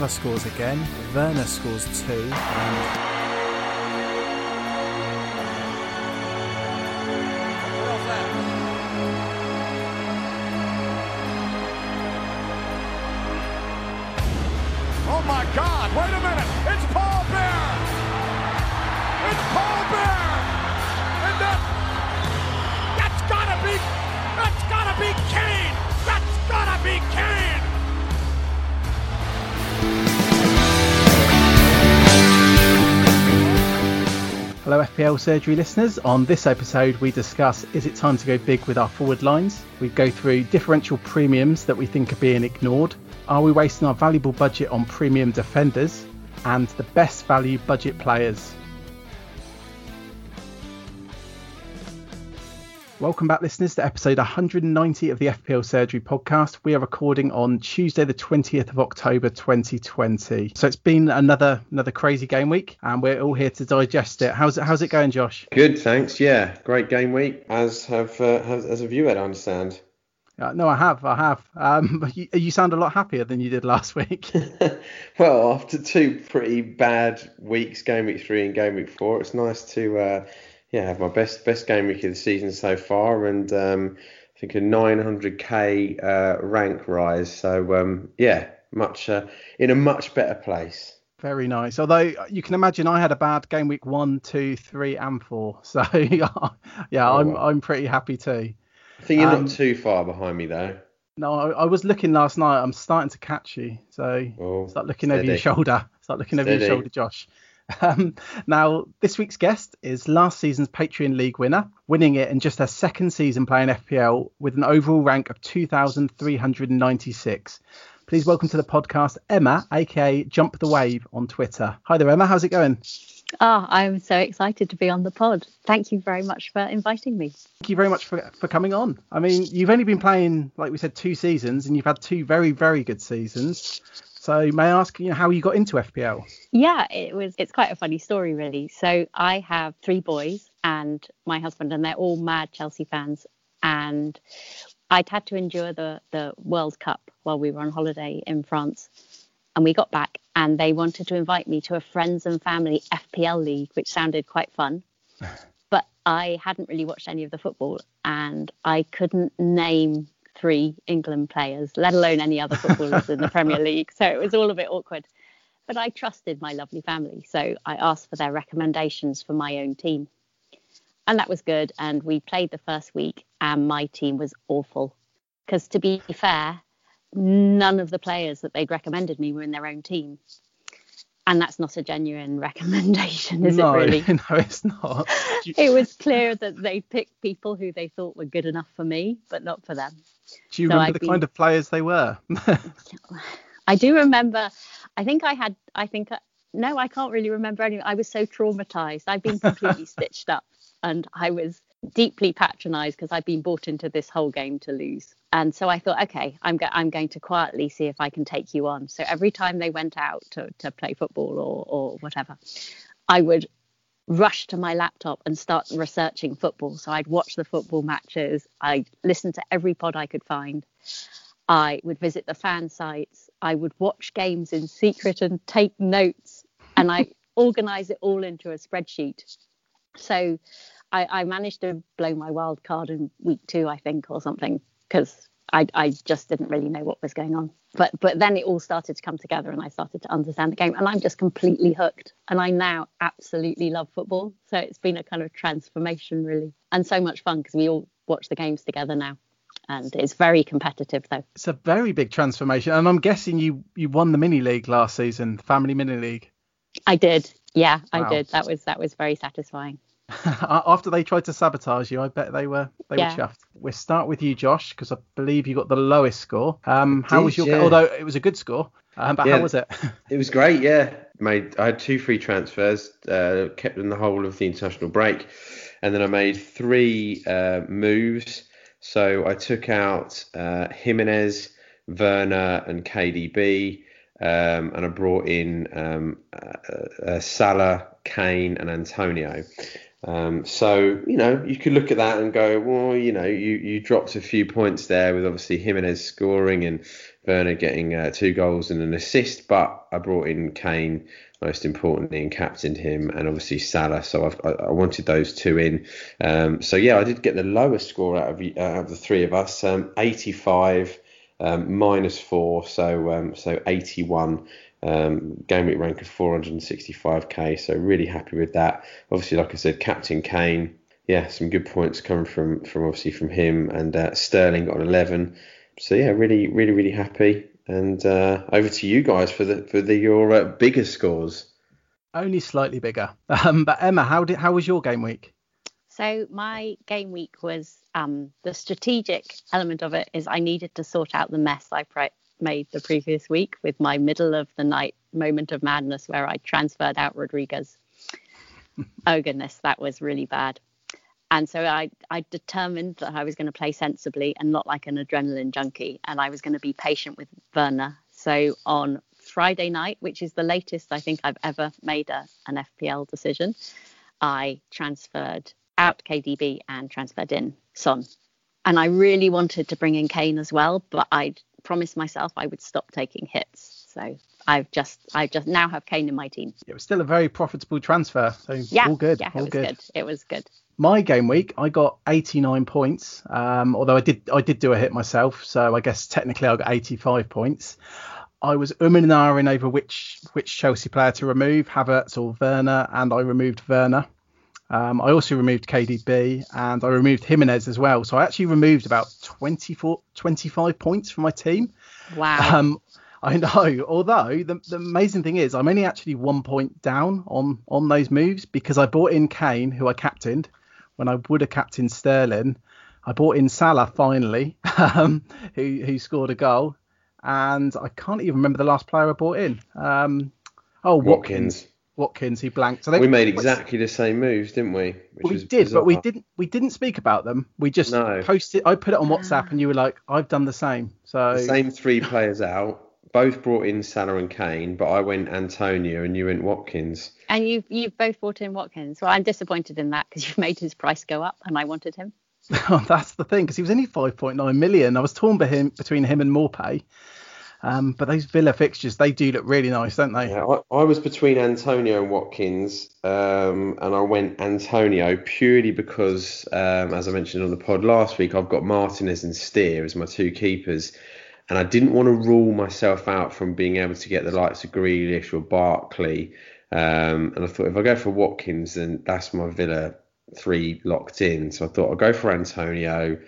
Salah scores again, Werner scores two, and Hello, FPL surgery listeners. On this episode, we discuss is it time to go big with our forward lines? We go through differential premiums that we think are being ignored. Are we wasting our valuable budget on premium defenders? And the best value budget players. Welcome back, listeners, to episode 190 of the FPL Surgery podcast. We are recording on Tuesday, the 20th of October, 2020. So it's been another another crazy game week, and we're all here to digest it. How's it How's it going, Josh? Good, thanks. Yeah, great game week. As have uh, has, as have you had, I understand. Uh, no, I have, I have. Um, you, you sound a lot happier than you did last week. well, after two pretty bad weeks, game week three and game week four, it's nice to uh, yeah have my best best game week of the season so far, and um, I think a 900k uh, rank rise. So um, yeah, much uh, in a much better place. Very nice. Although you can imagine, I had a bad game week one, two, three, and four. So yeah, Oh, I'm wow. I'm pretty happy too. I think you're Um, not too far behind me though. No, I, I was looking last night. I'm starting to catch you. So Oh, start looking over your shoulder. Start looking over your shoulder, Josh. Um, now, this week's guest is last season's Patreon League winner, winning it in just her second season playing FPL with an overall rank of 2,396. Please welcome to the podcast Emma, aka Jump the Wave on Twitter. Hi there, Emma. How's it going? Oh, I'm so excited to be on the pod. Thank you very much for inviting me. Thank you very much for, for coming on. I mean, you've only been playing, like we said, two seasons, and you've had two very, very good seasons. So, may I ask, you know, how you got into FPL? Yeah, it was it's quite a funny story really. So I have three boys and my husband and they're all mad Chelsea fans and I'd had to endure the the World Cup while we were on holiday in France. And we got back and they wanted to invite me to a friends and family FPL league, which sounded quite fun. But I hadn't really watched any of the football and I couldn't name three England players, let alone any other footballers in the Premier League. So it was all a bit awkward. But I trusted my lovely family. So I asked for their recommendations for my own team. And that was good. And we played the first week and my team was awful. Because to be fair, none of the players that they'd recommended me were in their own team. And that's not a genuine recommendation, is no, it really? no, it's not. It was clear that they picked people who they thought were good enough for me, but not for them. Do you so remember I'd the been- kind of players they were? I do remember. I think I had. I think. I, no, I can't really remember any. I was so traumatized. I've been completely stitched up, and I was deeply patronized because I'd been bought into this whole game to lose. And so I thought, okay, I'm go- I'm going to quietly see if I can take you on. So every time they went out to, to play football or or whatever, I would rush to my laptop and start researching football. So I'd watch the football matches. I'd listen to every pod I could find. I would visit the fan sites. I would watch games in secret and take notes. And I organize it all into a spreadsheet. So I, I managed to blow my wild card in week two, I think, or something, because I, I just didn't really know what was going on. But but then it all started to come together and I started to understand the game. And I'm just completely hooked. And I now absolutely love football. So it's been a kind of transformation, really. And so much fun because we all watch the games together now. And it's very competitive, though. it's a very big transformation, and I'm guessing you you won the mini league last season, family mini league. I did. Yeah, I did. That was that was very satisfying. After they tried to sabotage you, I bet they were they Yeah. were chuffed. We'll start with you, Josh, because I believe you got the lowest score. Um, how did, was your? yeah. Although it was a good score, um, but Yeah. how was it? It was great, yeah. Made I had two free transfers, uh, kept in the whole of the international break, and then I made three uh, moves. So I took out uh, Jimenez, Werner, and KDB, um, and I brought in um, uh, uh, Salah, Kane, and Antonio. Um, so you know you could look at that and go, well, you know, you you dropped a few points there with obviously Jimenez scoring and Werner getting uh, two goals and an assist, but I brought in Kane most importantly and captained him, and obviously Salah. So I've, i I, wanted those two in. Um, so yeah, I did get the lowest score out of, uh, out of the three of us, um, 85 um, minus four, so um, so 81. Um, game week rank of 465k, so really happy with that. Obviously, like I said, Captain Kane, yeah, some good points coming from from obviously from him, and uh, Sterling got an 11. So yeah, really, really, really happy. And uh, over to you guys for the for the your uh, bigger scores. Only slightly bigger. Um, but Emma, how did how was your game week? So my game week was um, the strategic element of it is I needed to sort out the mess I pre- made the previous week with my middle of the night moment of madness where I transferred out Rodriguez. oh goodness, that was really bad. And so I, I determined that I was going to play sensibly and not like an adrenaline junkie. And I was going to be patient with Werner. So on Friday night, which is the latest I think I've ever made a, an FPL decision, I transferred out KDB and transferred in Son. And I really wanted to bring in Kane as well, but I promised myself I would stop taking hits. So I've just I just now have Kane in my team. It was still a very profitable transfer. So yeah, all good. Yeah, all it was good. good. It was good my game week, I got 89 points. Um, although I did I did do a hit myself, so I guess technically I got 85 points. I was umming and ahhing over which which Chelsea player to remove, Havertz or Werner, and I removed Werner. Um, I also removed KDB and I removed Jimenez as well. So I actually removed about 24, 25 points from my team. Wow. Um, I know. Although the, the amazing thing is, I'm only actually one point down on on those moves because I bought in Kane, who I captained, when I would have captained Sterling. I bought in Salah finally, um, who who scored a goal, and I can't even remember the last player I bought in. Um, oh, Watkins. Watkins, he blanked. So they, we made exactly the same moves, didn't we? Which we did, bizarre. but we didn't. We didn't speak about them. We just no. posted. I put it on WhatsApp, and you were like, "I've done the same." So the same three players out both brought in Salah and Kane, but I went Antonio and you went Watkins. And you you've both brought in Watkins. Well, I'm disappointed in that because you've made his price go up, and I wanted him. That's the thing because he was only 5.9 million. I was torn by him, between him and Maupay. Um, but those Villa fixtures, they do look really nice, don't they? Yeah, I, I was between Antonio and Watkins, um, and I went Antonio purely because, um, as I mentioned on the pod last week, I've got Martinez and Steer as my two keepers and I didn't want to rule myself out from being able to get the likes of Grealish or Barkley. Um, and I thought if I go for Watkins, then that's my Villa three locked in. So I thought I'll go for Antonio,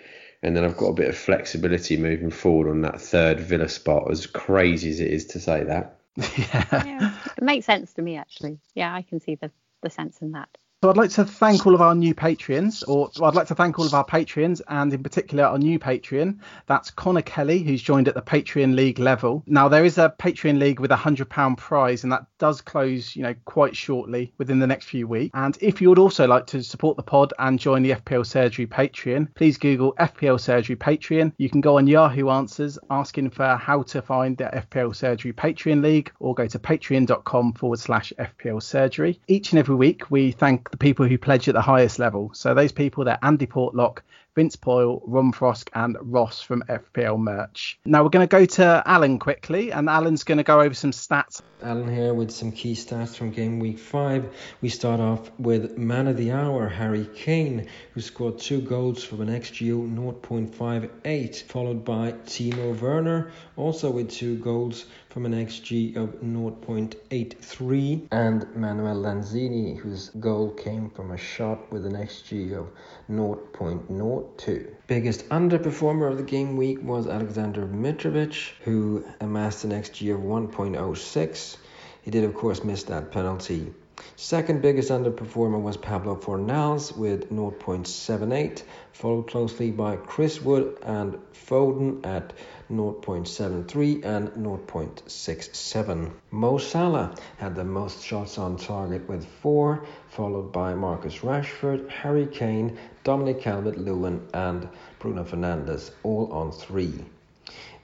and then I've got a bit of flexibility moving forward on that third Villa spot. As crazy as it is to say that. yeah. yeah. It makes sense to me actually. Yeah, I can see the the sense in that. So I'd like to thank all of our new patrons, or I'd like to thank all of our patrons, and in particular our new patron. That's Connor Kelly, who's joined at the Patreon League level. Now there is a Patreon League with a hundred pound prize, and that does close, you know, quite shortly within the next few weeks. And if you would also like to support the pod and join the FPL Surgery Patreon, please Google FPL Surgery Patreon. You can go on Yahoo Answers asking for how to find the FPL Surgery Patreon League, or go to patreon.com forward slash FPL Surgery. Each and every week we thank the people who pledge at the highest level. So those people, they're Andy Portlock, Vince Boyle, Ron Frosk, and Ross from FPL Merch. Now we're going to go to Alan quickly, and Alan's going to go over some stats. Alan here with some key stats from game week five. We start off with man of the hour, Harry Kane, who scored two goals from an XGO 0.58, followed by Timo Werner, also with two goals from an XG of 0.83, and Manuel Lanzini, whose goal came from a shot with an XG of 0.02. Biggest underperformer of the game week was Alexander Mitrovic, who amassed an XG of 1.06. He did, of course, miss that penalty. Second biggest underperformer was Pablo Fornals with 0.78, followed closely by Chris Wood and Foden at 0.73 and 0.67. Mo Salah had the most shots on target with 4, followed by Marcus Rashford, Harry Kane, Dominic Calvert-Lewin and Bruno Fernandes, all on 3.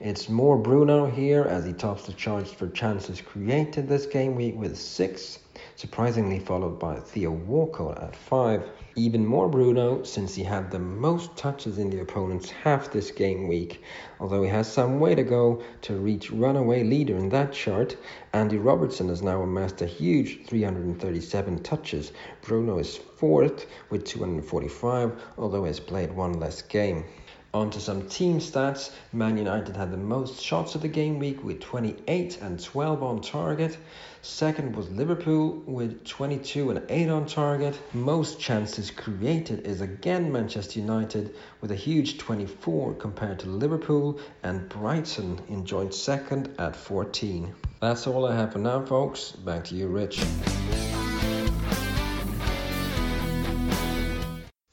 It's more Bruno here as he tops the charts for chances created this game week with 6, surprisingly followed by Theo Walcott at 5. Even more Bruno since he had the most touches in the opponent's half this game week. Although he has some way to go to reach runaway leader in that chart, Andy Robertson has now amassed a huge 337 touches. Bruno is fourth with 245, although he has played one less game. On to some team stats. Man United had the most shots of the game week with 28 and 12 on target. Second was Liverpool with 22 and 8 on target. Most chances created is again Manchester United with a huge 24 compared to Liverpool, and Brighton in joint second at 14. That's all I have for now, folks. Back to you, Rich.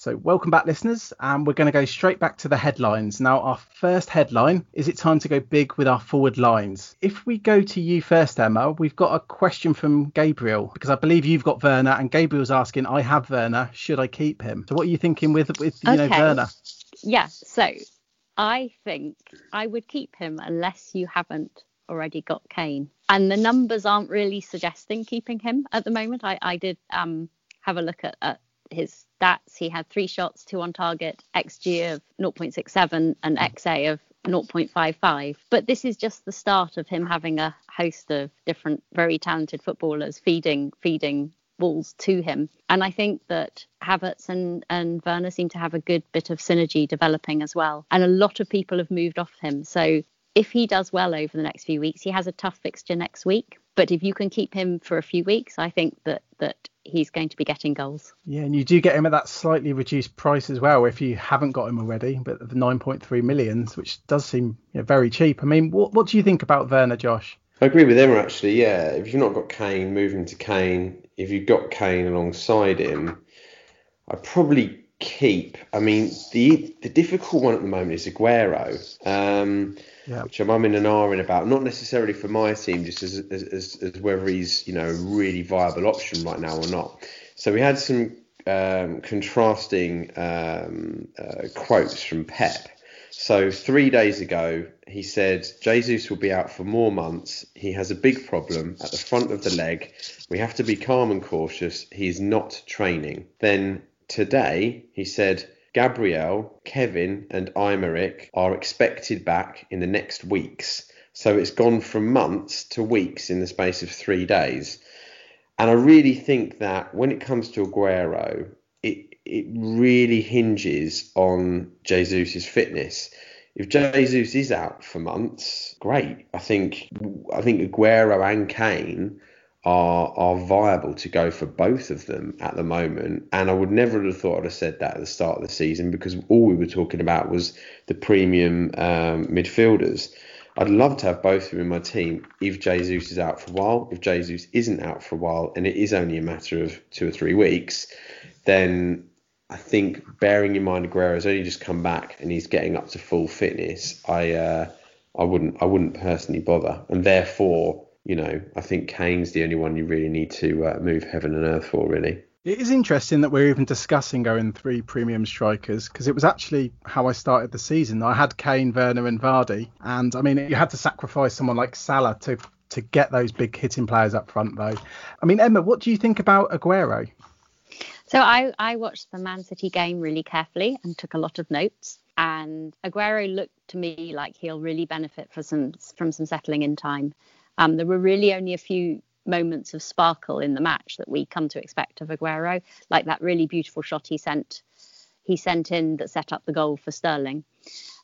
So, welcome back, listeners, and we're going to go straight back to the headlines. Now, our first headline is it time to go big with our forward lines? If we go to you first, Emma, we've got a question from Gabriel because I believe you've got Werner, and Gabriel's asking, I have Werner, should I keep him? So, what are you thinking with with you Okay. know Werner? Yeah, so I think I would keep him unless you haven't already got Kane. And the numbers aren't really suggesting keeping him at the moment. I, I did um, have a look at, at his stats. He had three shots, two on target, XG of 0.67 and XA of 0.55. But this is just the start of him having a host of different, very talented footballers feeding, feeding balls to him. And I think that Havertz and, and Werner seem to have a good bit of synergy developing as well. And a lot of people have moved off him. So if he does well over the next few weeks, he has a tough fixture next week. But if you can keep him for a few weeks, I think that that he's going to be getting goals. Yeah, and you do get him at that slightly reduced price as well if you haven't got him already, but the 9.3 millions, which does seem you know, very cheap. I mean, what, what do you think about Werner, Josh? I agree with Emma actually. Yeah, if you've not got Kane, move him to Kane. If you've got Kane alongside him, I'd probably keep. I mean, the the difficult one at the moment is Aguero, um, Yeah. which I'm umming and ahhing about. Not necessarily for my team, just as, as as whether he's you know a really viable option right now or not. So we had some um, contrasting um, uh, quotes from Pep. So three days ago, he said Jesus will be out for more months. He has a big problem at the front of the leg. We have to be calm and cautious. He's not training. Then today, he said Gabriel, Kevin, and Aymeric are expected back in the next weeks. So it's gone from months to weeks in the space of three days. And I really think that when it comes to Aguero, it it really hinges on Jesus' fitness. If Jesus is out for months, great. I think I think Aguero and Kane are are viable to go for both of them at the moment. And I would never have thought I'd have said that at the start of the season because all we were talking about was the premium um, midfielders. I'd love to have both of them in my team if Jesus is out for a while. If Jesus isn't out for a while and it is only a matter of two or three weeks, then I think bearing in mind Aguero has only just come back and he's getting up to full fitness, I uh, I wouldn't I wouldn't personally bother. And therefore, you know, I think Kane's the only one you really need to uh, move heaven and earth for, really. It is interesting that we're even discussing going three premium strikers because it was actually how I started the season. I had Kane, Werner, and Vardy, and I mean you had to sacrifice someone like Salah to to get those big hitting players up front, though. I mean, Emma, what do you think about Aguero? So I, I watched the Man City game really carefully and took a lot of notes. And Aguero looked to me like he'll really benefit for some from some settling in time. Um, there were really only a few moments of sparkle in the match that we come to expect of Aguero, like that really beautiful shot he sent he sent in that set up the goal for Sterling.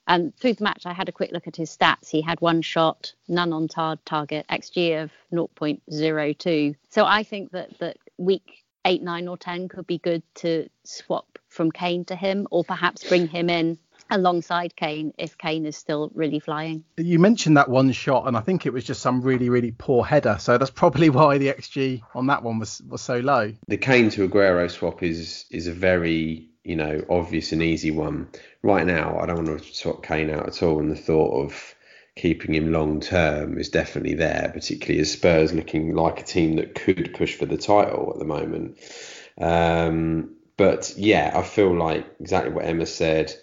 And through the match, I had a quick look at his stats. He had one shot, none on tar- target, XG of 0.02. So I think that that week eight, nine, or ten could be good to swap from Kane to him, or perhaps bring him in alongside Kane if Kane is still really flying. You mentioned that one shot, and I think it was just some really, really poor header. So that's probably why the XG on that one was was so low. The Kane to Aguero swap is is a very you know obvious and easy one. Right now, I don't want to swap Kane out at all, and the thought of keeping him long term is definitely there, particularly as Spurs looking like a team that could push for the title at the moment. Um, but yeah, I feel like exactly what Emma said.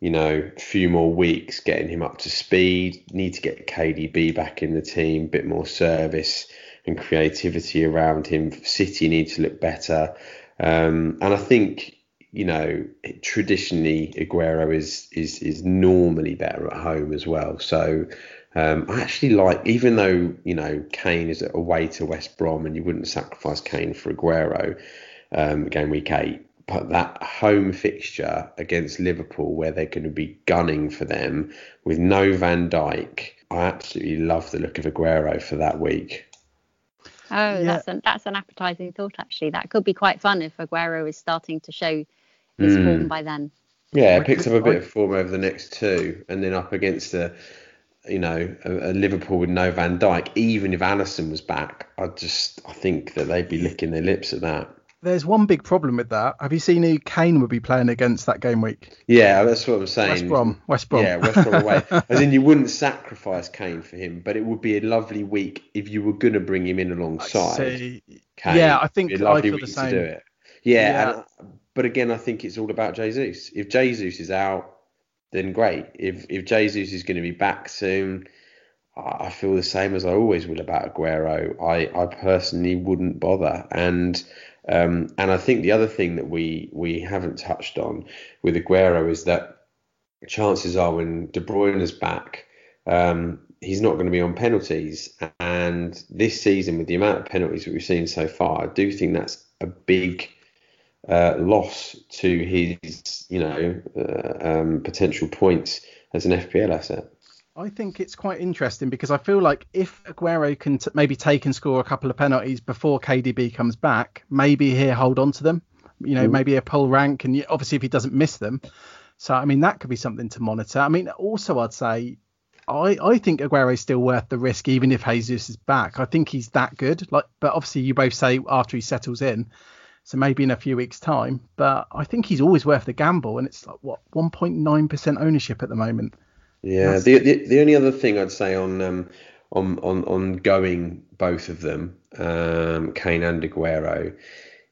You know, a few more weeks getting him up to speed. Need to get KDB back in the team, bit more service and creativity around him. City need to look better, um, and I think you know, traditionally Aguero is is is normally better at home as well. So um, I actually like, even though you know Kane is away to West Brom, and you wouldn't sacrifice Kane for Aguero um, game week eight. But that home fixture against Liverpool, where they're going to be gunning for them with no Van Dijk, I absolutely love the look of Aguero for that week. Oh, yeah. that's an that's an appetizing thought actually. That could be quite fun if Aguero is starting to show his mm. form by then. Yeah, it picks up a bit of form over the next two, and then up against a, you know, a, a Liverpool with no Van Dijk. Even if Alisson was back, I just I think that they'd be licking their lips at that. There's one big problem with that. Have you seen who Kane would be playing against that game week? Yeah, that's what I'm saying. West Brom. West Brom. Yeah, West Brom away. As in, you wouldn't sacrifice Kane for him, but it would be a lovely week if you were going to bring him in alongside. Kane. Yeah, I think I feel the same. do it. Yeah, yeah. And, but again, I think it's all about Jesus. If Jesus is out, then great. If if Jesus is going to be back soon, I feel the same as I always will about Aguero. I I personally wouldn't bother and. Um, and I think the other thing that we we haven't touched on with Aguero is that chances are when De Bruyne is back, um, he's not going to be on penalties. And this season, with the amount of penalties that we've seen so far, I do think that's a big uh, loss to his, you know, uh, um, potential points as an FPL asset. I think it's quite interesting because I feel like if Aguero can t- maybe take and score a couple of penalties before KDB comes back, maybe he'll hold on to them. You know, mm. maybe a pull rank, and obviously if he doesn't miss them. So I mean that could be something to monitor. I mean also I'd say I I think Aguero is still worth the risk even if Jesus is back. I think he's that good. Like, but obviously you both say after he settles in. So maybe in a few weeks' time, but I think he's always worth the gamble, and it's like what 1.9% ownership at the moment. Yeah, the, the, the only other thing I'd say on um, on on on going both of them, um, Kane and Aguero,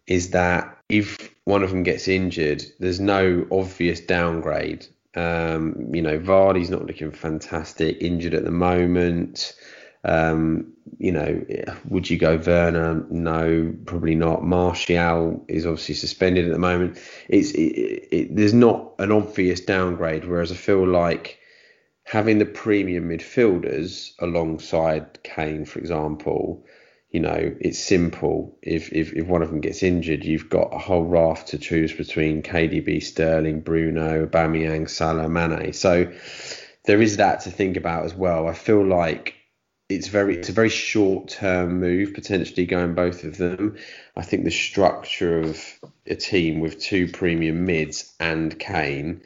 is that if one of them gets injured, there's no obvious downgrade. Um, you know, Vardy's not looking fantastic, injured at the moment. Um, you know, would you go Werner? No, probably not. Martial is obviously suspended at the moment. It's it, it, there's not an obvious downgrade, whereas I feel like having the premium midfielders alongside Kane, for example, you know, it's simple. If, if if one of them gets injured, you've got a whole raft to choose between KDB, Sterling, Bruno, Aubameyang, Salah, Mane. So there is that to think about as well. I feel like it's very it's a very short term move potentially going both of them. I think the structure of a team with two premium mids and Kane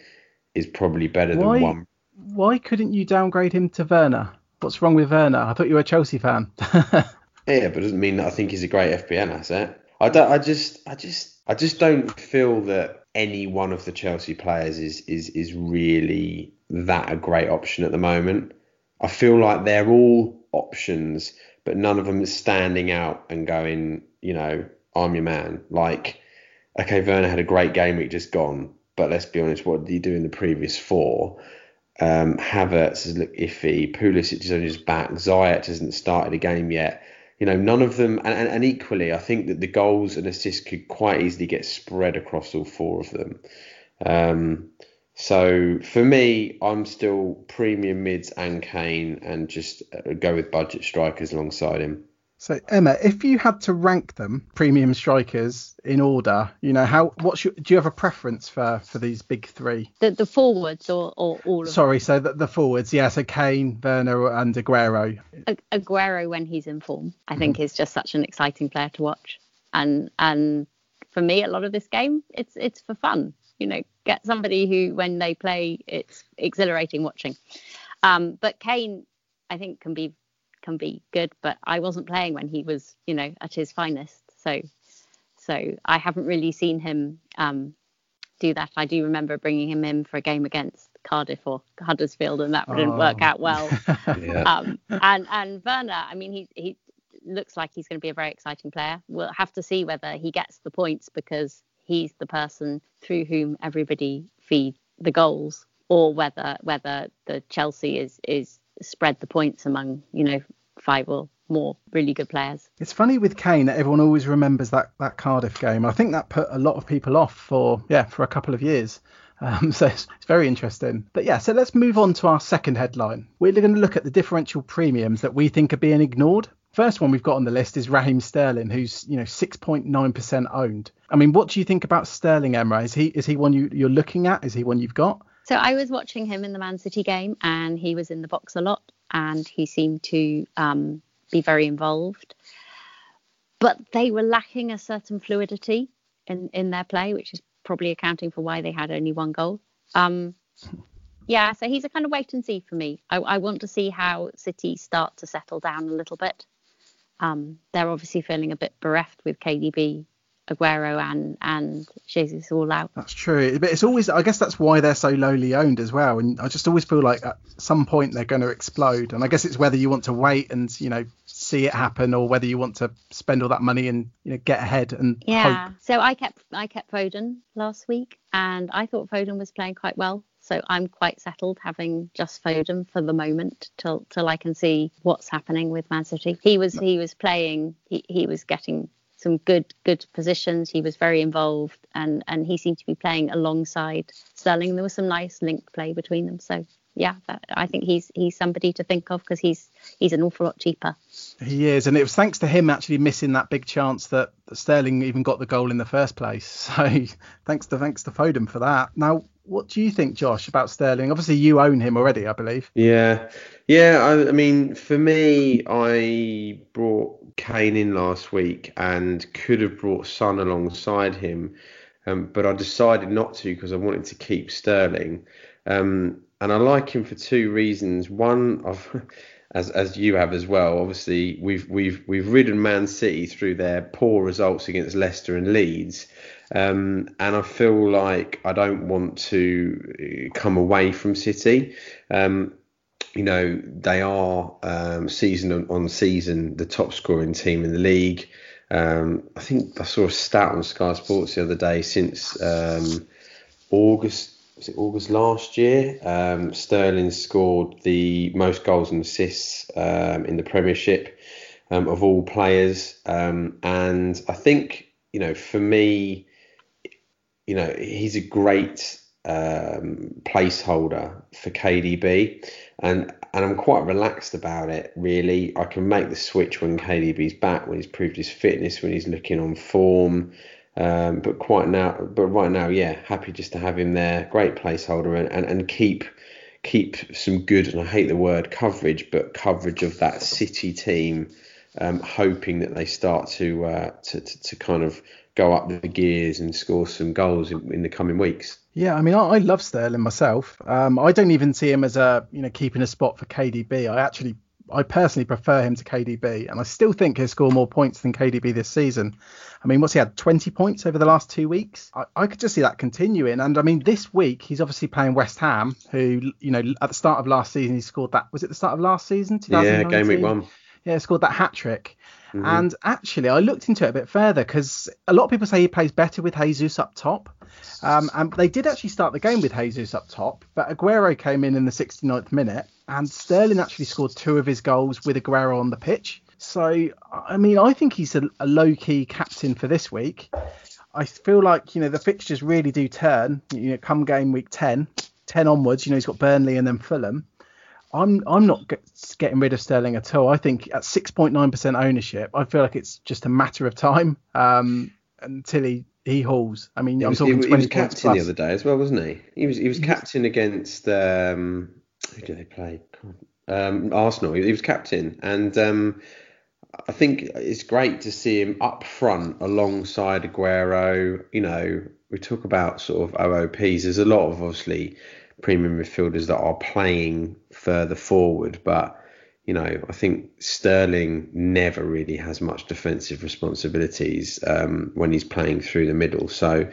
is probably better Why? than one why couldn't you downgrade him to Werner? What's wrong with Werner? I thought you were a Chelsea fan. yeah, but it doesn't mean that I think he's a great FPL asset. I don't. I just. I just. I just don't feel that any one of the Chelsea players is is is really that a great option at the moment. I feel like they're all options, but none of them is standing out and going. You know, I'm your man. Like, okay, Werner had a great game week just gone, but let's be honest, what did he do in the previous four? Um, Havertz has looked iffy. Pulisic is on his back. Ziyech hasn't started a game yet. You know, none of them, and, and, and, equally, I think that the goals and assists could quite easily get spread across all four of them. Um, so for me, I'm still premium mids and Kane, and just go with budget strikers alongside him. So Emma, if you had to rank them premium strikers in order, you know how what's your do you have a preference for for these big three? The the forwards or, or all of Sorry, them? so the, the forwards, yeah, so Kane, Werner and Aguero. Aguero when he's in form, I think mm-hmm. is just such an exciting player to watch. And and for me a lot of this game it's it's for fun. You know, get somebody who when they play it's exhilarating watching. Um, but Kane I think can be can be good, but I wasn't playing when he was, you know, at his finest. So, so I haven't really seen him um, do that. I do remember bringing him in for a game against Cardiff or Huddersfield, and that didn't oh. work out well. yeah. um, and and Werner, I mean, he he looks like he's going to be a very exciting player. We'll have to see whether he gets the points because he's the person through whom everybody feed the goals, or whether whether the Chelsea is is spread the points among you know five or more really good players. It's funny with Kane that everyone always remembers that that Cardiff game. I think that put a lot of people off for yeah for a couple of years. Um, so it's, it's, very interesting. But yeah, so let's move on to our second headline. We're going to look at the differential premiums that we think are being ignored. First one we've got on the list is Raheem Sterling, who's you know 6.9% owned. I mean, what do you think about Sterling, Emma? Is he is he one you, you're looking at? Is he one you've got? So I was watching him in the Man City game, and he was in the box a lot, and he seemed to um, be very involved. But they were lacking a certain fluidity in in their play, which is probably accounting for why they had only one goal. Um, yeah, so he's a kind of wait and see for me. I, I want to see how City start to settle down a little bit. Um, they're obviously feeling a bit bereft with KDB, Aguero, and and Jesus all out. That's true, but it's always I guess that's why they're so lowly owned as well. And I just always feel like at some point they're going to explode. And I guess it's whether you want to wait and you know see it happen or whether you want to spend all that money and you know get ahead and yeah. Hope. So I kept I kept Foden last week, and I thought Foden was playing quite well. So I'm quite settled having just Foden for the moment till till I can see what's happening with Man City. He was he was playing he, he was getting some good good positions. He was very involved and and he seemed to be playing alongside Sterling. There was some nice link play between them. So yeah, that, I think he's he's somebody to think of because he's he's an awful lot cheaper. He is, and it was thanks to him actually missing that big chance that Sterling even got the goal in the first place. So thanks to thanks to Foden for that. Now, what do you think, Josh, about Sterling? Obviously, you own him already, I believe. Yeah, yeah. I, I mean, for me, I brought Kane in last week and could have brought Son alongside him, um, but I decided not to because I wanted to keep Sterling. Um, and I like him for two reasons. One, of as as you have as well. Obviously, we've we've we've ridden Man City through their poor results against Leicester and Leeds, um, and I feel like I don't want to uh, come away from City. Um, you know, they are um, season on season the top scoring team in the league. Um, I think I saw a stat on Sky Sports the other day since um, August was it August last year? Um, Sterling scored the most goals and assists um, in the Premiership um, of all players, um, and I think you know for me, you know he's a great um, placeholder for KDB, and and I'm quite relaxed about it. Really, I can make the switch when KDB's back, when he's proved his fitness, when he's looking on form. Um, but quite now, but right now, yeah, happy just to have him there. Great placeholder and, and, and keep keep some good and I hate the word coverage, but coverage of that City team, um, hoping that they start to, uh, to, to to kind of go up the gears and score some goals in, in the coming weeks. Yeah, I mean, I, I love Sterling myself. Um, I don't even see him as a you know keeping a spot for KDB. I actually I personally prefer him to KDB, and I still think he'll score more points than KDB this season. I mean, what's he had? 20 points over the last two weeks. I, I, could just see that continuing. And I mean, this week he's obviously playing West Ham, who you know at the start of last season he scored that. Was it the start of last season? Yeah, game week one. Yeah, scored that hat trick. Mm-hmm. And actually, I looked into it a bit further because a lot of people say he plays better with Jesus up top. Um, and they did actually start the game with Jesus up top, but Aguero came in in the 69th minute, and Sterling actually scored two of his goals with Aguero on the pitch. So, I mean, I think he's a, a low key captain for this week. I feel like, you know, the fixtures really do turn, you know, come game week 10, 10 onwards, you know, he's got Burnley and then Fulham. I'm I'm not get, getting rid of Sterling at all. I think at 6.9% ownership, I feel like it's just a matter of time um, until he he hauls. I mean, he I'm was, talking he, he was captain the other day as well, wasn't he? He was he was captain against um, who did they play? Um, Arsenal. He, he, was captain, and um, I think it's great to see him up front alongside Aguero. You know, we talk about sort of OOPs. There's a lot of obviously premium midfielders that are playing further forward, but you know, I think Sterling never really has much defensive responsibilities um, when he's playing through the middle. So,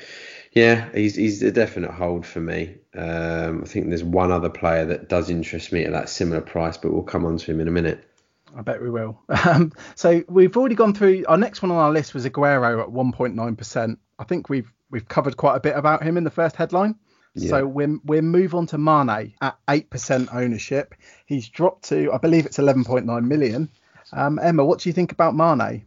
yeah, he's he's a definite hold for me. Um, I think there's one other player that does interest me at that similar price, but we'll come on to him in a minute. I bet we will. Um, so we've already gone through. Our next one on our list was Aguero at 1.9%. I think we've we've covered quite a bit about him in the first headline. Yeah. So we're we're move on to Mane at eight percent ownership. He's dropped to I believe it's 11.9 million. Um, Emma, what do you think about Mane?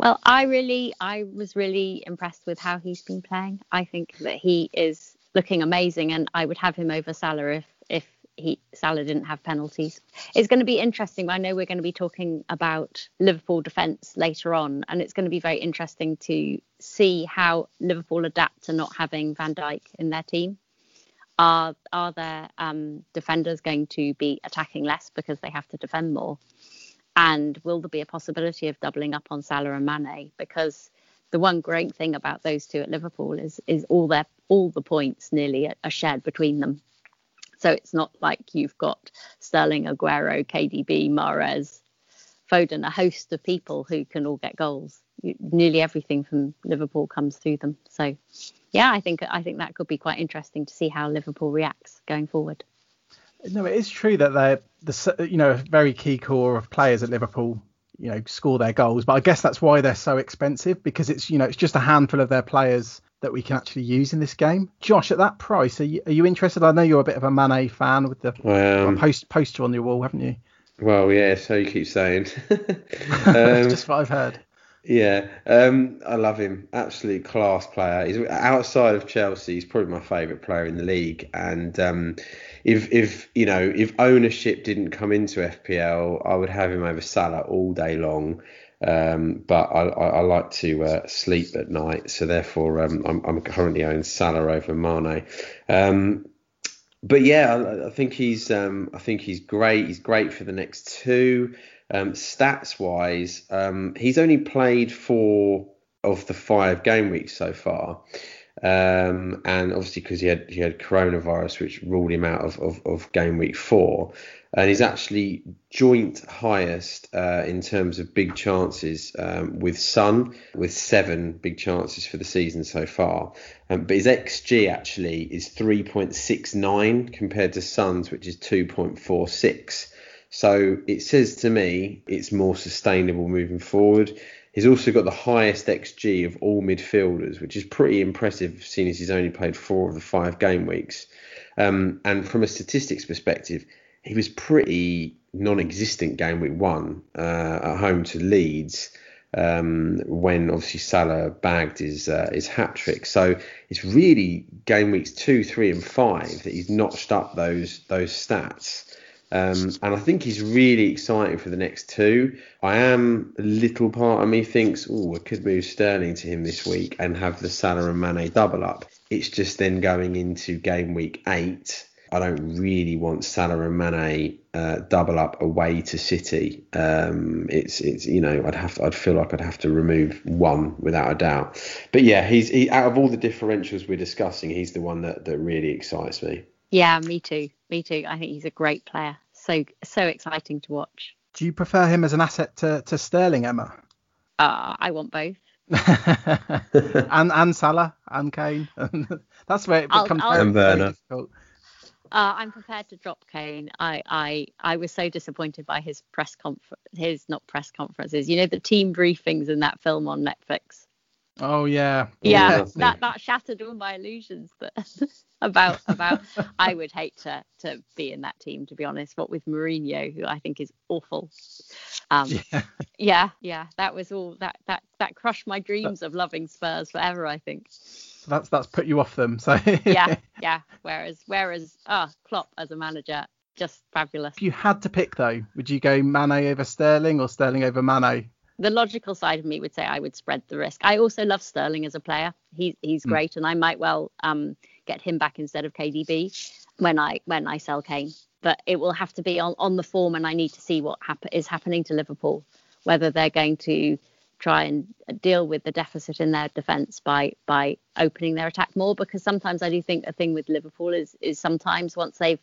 Well, I really, I was really impressed with how he's been playing. I think that he is looking amazing, and I would have him over Salah if if he Salah didn't have penalties. It's going to be interesting. I know we're going to be talking about Liverpool defence later on, and it's going to be very interesting to see how Liverpool adapt to not having Van Dijk in their team. Are are their um, defenders going to be attacking less because they have to defend more? And will there be a possibility of doubling up on Salah and Mane? Because the one great thing about those two at Liverpool is is all their all the points nearly are shared between them. So it's not like you've got Sterling, Aguero, KDB, Mahrez, Foden, a host of people who can all get goals. You, nearly everything from Liverpool comes through them. So yeah, I think I think that could be quite interesting to see how Liverpool reacts going forward. No, it is true that they're the you know a very key core of players at Liverpool. You know, score their goals, but I guess that's why they're so expensive because it's you know it's just a handful of their players that we can actually use in this game. Josh, at that price, are you, are you interested? I know you're a bit of a Mane fan with the um, post poster on your wall, haven't you? Well, yeah, so you keep saying. um, just what I've heard. Yeah, um, I love him. Absolute class player. He's outside of Chelsea. He's probably my favourite player in the league. And um, if if you know if ownership didn't come into FPL, I would have him over Salah all day long. Um, but I, I, I, like to uh, sleep at night, so therefore um, I'm, I'm, currently owning Salah over Mane. Um, but yeah, I, I think he's um, I think he's great. He's great for the next two. Um, stats wise, um, he's only played four of the five game weeks so far. Um, and obviously because he had he had coronavirus, which ruled him out of, of, of game week four, and he's actually joint highest uh, in terms of big chances um, with Son, with seven big chances for the season so far. Um, but his xG actually is 3.69 compared to Son's, which is 2.46. So it says to me it's more sustainable moving forward. He's also got the highest XG of all midfielders, which is pretty impressive, seeing as he's only played four of the five game weeks. Um, and from a statistics perspective, he was pretty non-existent game week one uh, at home to Leeds um, when obviously Salah bagged his uh, his hat trick. So it's really game weeks two, three, and five that he's notched up those those stats. Um, and I think he's really exciting for the next two. I am a little part of me thinks, oh, I could move Sterling to him this week and have the Salah and Mane double up. It's just then going into game week eight. I don't really want Salah and Mane uh, double up away to City. Um, it's it's you know I'd have to, I'd feel like I'd have to remove one without a doubt. But yeah, he's he, out of all the differentials we're discussing, he's the one that that really excites me. Yeah, me too. Me too. I think he's a great player. So so exciting to watch. Do you prefer him as an asset to, to Sterling, Emma? Uh, I want both. and and Salah and Kane. That's where it becomes I'll, I'll, very, very difficult. Uh, I'm prepared to drop Kane. I, I I was so disappointed by his press conference, his not press conferences. You know the team briefings in that film on Netflix. Oh yeah. Yeah, that that shattered all my illusions. But about about I would hate to to be in that team to be honest. What with Mourinho, who I think is awful. Um, yeah. yeah, yeah, that was all that that that crushed my dreams of loving Spurs forever. I think. So that's that's put you off them. So yeah, yeah. Whereas whereas ah oh, Klopp as a manager just fabulous. If you had to pick though, would you go Mane over Sterling or Sterling over Mane? The logical side of me would say I would spread the risk. I also love Sterling as a player. He's he's mm. great, and I might well um, get him back instead of KDB when I when I sell Kane. But it will have to be on, on the form, and I need to see what hap- is happening to Liverpool, whether they're going to try and deal with the deficit in their defence by by opening their attack more. Because sometimes I do think a thing with Liverpool is is sometimes once they've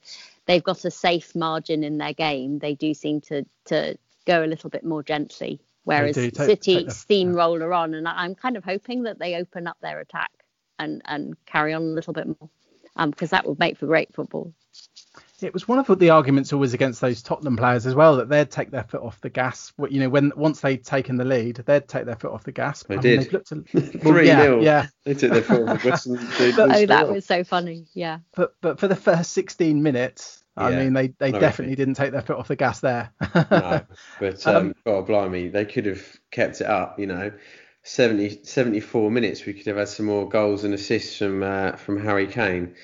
they've got a safe margin in their game, they do seem to to go a little bit more gently whereas take, City take steamroller yeah. on, and I'm kind of hoping that they open up their attack and and carry on a little bit more, um, because that would make for great football. It was one of the arguments always against those Tottenham players as well that they'd take their foot off the gas. You know, when once they'd taken the lead, they'd take their foot off the gas. They I did. Mean, looked Three yeah, nil. Yeah, they took their foot off the gas. but, oh, that was so funny. Yeah. But but for the first 16 minutes, I Yeah. mean, they, they definitely didn't take their foot off the gas there. no, but Um, um, God blimey, they could have kept it up. You know, 70, 74 minutes. We could have had some more goals and assists from uh, from Harry Kane.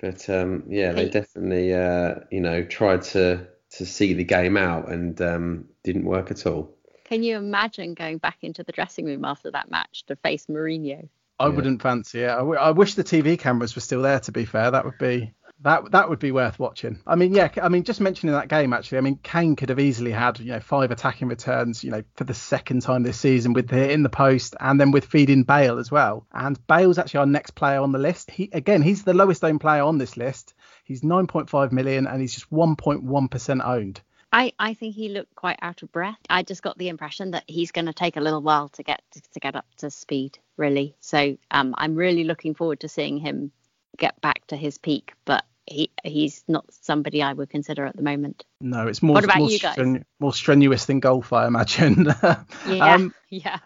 But um, yeah, they definitely uh, you know tried to to see the game out and um, didn't work at all. Can you imagine going back into the dressing room after that match to face Mourinho? I Yeah. wouldn't fancy it. I, w- I wish the TV cameras were still there. To be fair, that would be that that would be worth watching. I mean, yeah. I mean, just mentioning that game actually. I mean, Kane could have easily had you know five attacking returns. You know, for the second time this season with the in the post and then with feeding Bale as well. And Bale's actually our next player on the list. He again, he's the lowest owned player on this list. He's 9.5 million and he's just 1.1 percent owned. I, I think he looked quite out of breath. I just got the impression that he's going to take a little while to get to, to get up to speed, really. So um, I'm really looking forward to seeing him get back to his peak. But he he's not somebody I would consider at the moment. No, it's more What about more, you guys? strenu- more strenuous than golf, I imagine. Yeah, Um, yeah.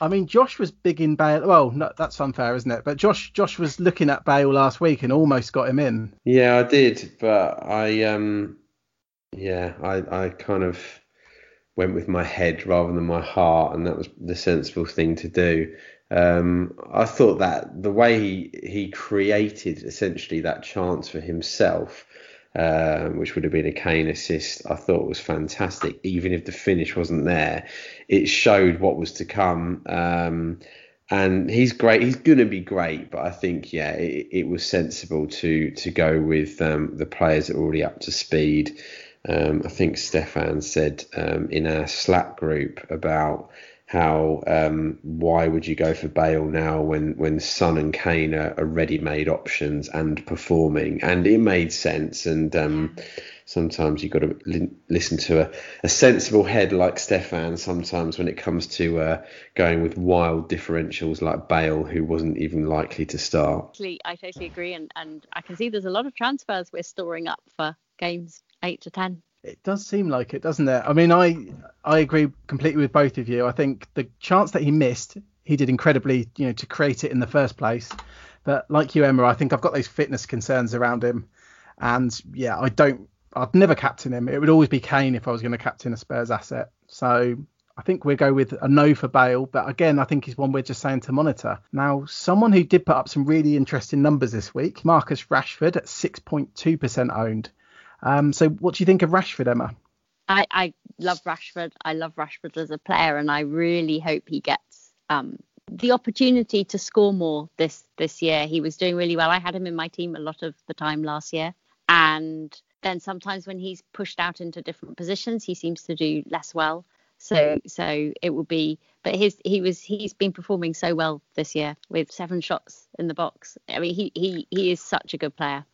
I mean, Josh was big in Bale. Well, no, that's unfair, isn't it? But Josh, Josh was looking at Bale last week and almost got him in. Yeah, I did, but I um yeah, I I kind of went with my head rather than my heart, and that was the sensible thing to do. Um, I thought that the way he he created essentially that chance for himself, uh, which would have been a Kane assist, I thought was fantastic. Even if the finish wasn't there, it showed what was to come. Um, and he's great. He's going to be great, but I think yeah, it, it was sensible to to go with um, the players that are already up to speed. Um, I think Stefan said um, in our Slack group about how um, why would you go for Bale now when when Son and Kane are, are ready-made options and performing, and it made sense. And um, sometimes you've got to li- listen to a, a sensible head like Stefan. Sometimes when it comes to uh, going with wild differentials like Bale, who wasn't even likely to start. I totally agree, and and I can see there's a lot of transfers we're storing up for games eight to ten. It does seem like it, doesn't it? I mean, I I agree completely with both of you. I think the chance that he missed, he did incredibly, you know, to create it in the first place. But like you, Emma, I think I've got those fitness concerns around him, and yeah, I don't. I'd never captain him. It would always be Kane if I was going to captain a Spurs asset. So I think we'll go with a no for Bale. But again, I think he's one we're just saying to monitor. Now, someone who did put up some really interesting numbers this week, Marcus Rashford at 6.2% owned. Um, so what do you think of Rashford, Emma? I, I love Rashford. I love Rashford as a player, and I really hope he gets um, the opportunity to score more this this year. He was doing really well. I had him in my team a lot of the time last year, and then sometimes when he's pushed out into different positions, he seems to do less well. So so it will be, but his he was he's been performing so well this year with seven shots in the box. I mean he he he is such a good player.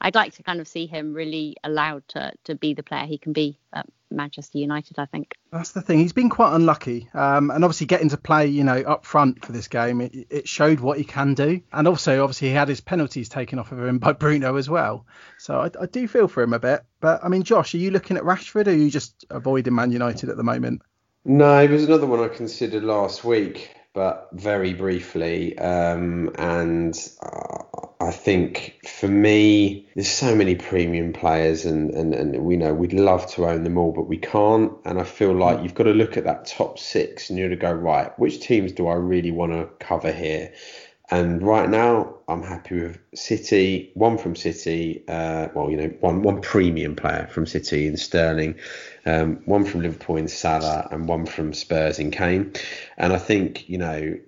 I'd like to kind of see him really allowed to to be the player he can be at Manchester United. I think. That's the thing. He's been quite unlucky, um, and obviously getting to play, you know, up front for this game, it, it showed what he can do. And also, obviously, he had his penalties taken off of him by Bruno as well. So I, I do feel for him a bit. But I mean, Josh, are you looking at Rashford, or are you just avoiding Man United at the moment? No, it was another one I considered last week, but very briefly. Um, and uh, I think for me, there's so many premium players, and, and, and we know we'd love to own them all, but we can't. And I feel like you've got to look at that top six and you're to go, right, which teams do I really want to cover here? And right now, I'm happy with City. One from City, uh, well, you know, one one premium player from City in Sterling, um, one from Liverpool in Salah, and one from Spurs in Kane. And I think, you know,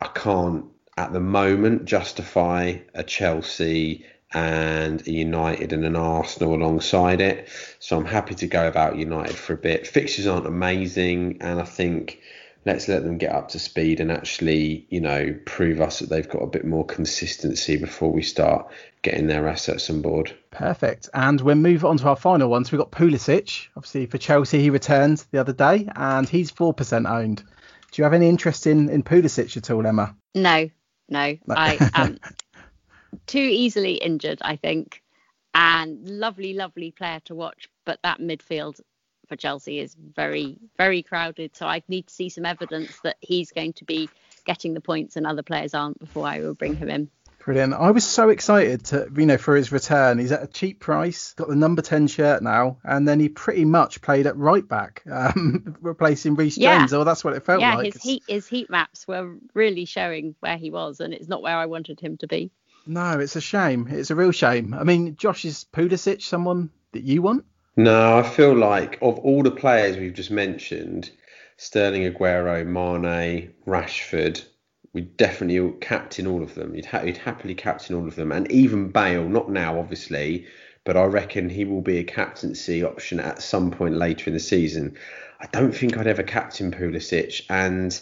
I can't at the moment justify a Chelsea and a United and an Arsenal alongside it. So I'm happy to go about United for a bit. Fixtures aren't amazing, and I think let's let them get up to speed and actually, you know, prove us that they've got a bit more consistency before we start getting their assets on board. Perfect. And we'll move on to our final one. So we've got Pulisic. Obviously, for Chelsea, he returned the other day, and he's 4% owned. Do you have any interest in, in Pulisic at all, Emma? No, no. No. I am too easily injured, I think. And lovely, lovely player to watch, but that midfield for Chelsea is very, very crowded. So I need to see some evidence that he's going to be getting the points and other players aren't before I will bring him in. Brilliant. I was so excited to, you know, for his return. He's at a cheap price, got the number 10 shirt now, and then he pretty much played at right back, um, replacing Reece Yeah. James. Or that's what it felt yeah, like. Yeah, his heat his heat maps were really showing where he was, and it's not where I wanted him to be. No, it's a shame. It's a real shame. I mean, Josh is Pulisic someone that you want? No, I feel like of all the players we've just mentioned, Sterling, Aguero, Mane, Rashford, we definitely captain all of them. You'd, ha- you'd happily captain all of them, and even Bale. Not now, obviously, but I reckon he will be a captaincy option at some point later in the season. I don't think I'd ever captain Pulisic, and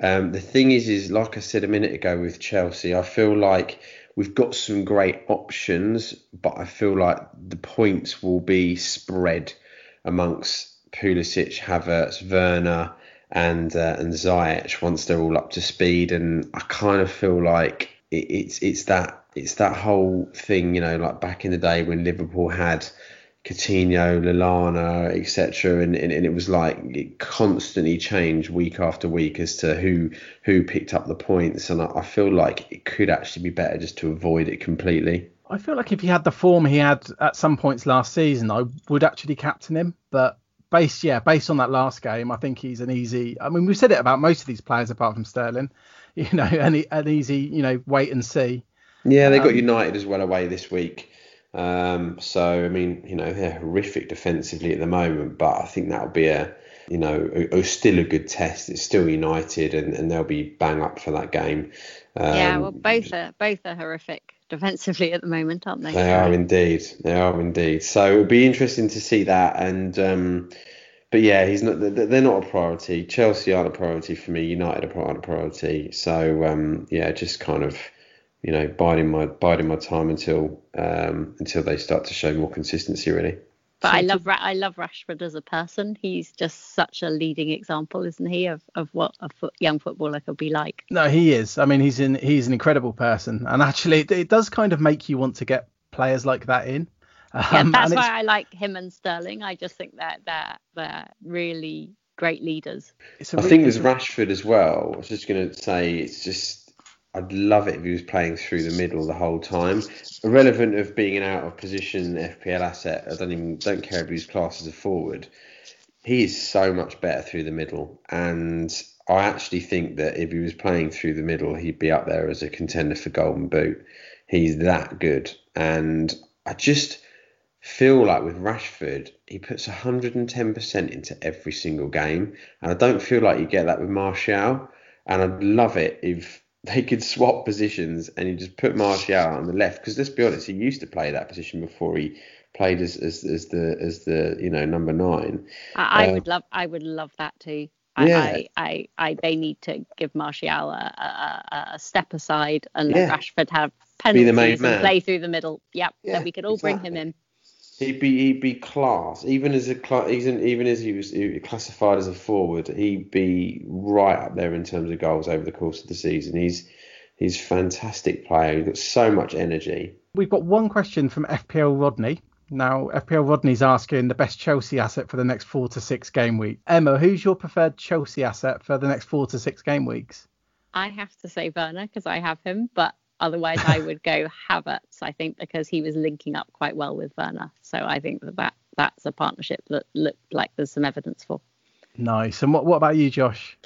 um, the thing is, is like I said a minute ago with Chelsea, I feel like we've got some great options, but I feel like the points will be spread amongst Pulisic, Havertz, Werner, and uh, and Ziyech once they're all up to speed. And I kind of feel like it, it's it's that it's that whole thing, you know, like back in the day when Liverpool had Coutinho, Lallana, etc., and, and, and it was like it constantly changed week after week as to who who picked up the points, and I, I feel like it could actually be better just to avoid it completely. I feel like if he had the form he had at some points last season, I would actually captain him. But based, yeah, based on that last game, I think he's an easy. I mean, we've said it about most of these players apart from Sterling. You know, an, an easy, you know, wait and see. Yeah, they got Um, United as well away this week. Um, so I mean, you know, they're horrific defensively at the moment, but I think that'll be a, you know, a, a- still a good test. It's still United, and, and they'll be bang up for that game. Um, yeah, well, both are both are horrific defensively at the moment, aren't they? They are indeed. They are indeed. So it'll be interesting to see that. And um, but yeah, he's not. they're- not a priority. Chelsea aren't a priority for me. United are aren't a priority. So um, yeah, just kind of you know biding my biding my time until um, until they start to show more consistency. Really. But I love I love Rashford as a person. He's just such a leading example, isn't he, of, of what a foot, young footballer could be like. No, he is. I mean, he's in. He's an incredible person, and actually, it, it does kind of make you want to get players like that in. Yeah, Um, that's why I like him and Sterling. I just think that they're they're really great leaders. it's a I re- think it's with Rashford as well. I was just going to say it's just I'd love it if he was playing through the middle the whole time. Irrelevant of being an out of position FPL asset. I don't even don't care if he's classed as a forward. He is so much better through the middle, and I actually think that if he was playing through the middle, he'd be up there as a contender for Golden Boot. He's that good, and I just feel like with Rashford, he puts 110% into every single game. And I don't feel like you get that with Martial. And I'd love it if they could swap positions and you just put Martial on the left. Because let's be honest, he used to play that position before he played as, as, as the as the you know number nine. I, I Uh, would love I would love that too. I, Yeah. I, I, I they need to give Martial a, a, a step aside and Yeah. let Rashford have penalties and play through the middle. Yep, Yeah, then we could all bring him in. He'd be he'd be class, even as a cla- even even as he was classified as a forward, he'd be right up there in terms of goals over the course of the season. He's he's a fantastic player. He's got so much energy. We've got one question from FPL Rodney. Now, FPL Rodney's asking the best Chelsea asset for the next four to six game week. Emma, who's your preferred Chelsea asset for the next four to six game weeks? I have to say Werner because I have him, but otherwise I would go Havertz. I think because he was linking up quite well with Werner, so I think that, that that's a partnership that looked like there's some evidence for. Nice. And what, what about you, Josh?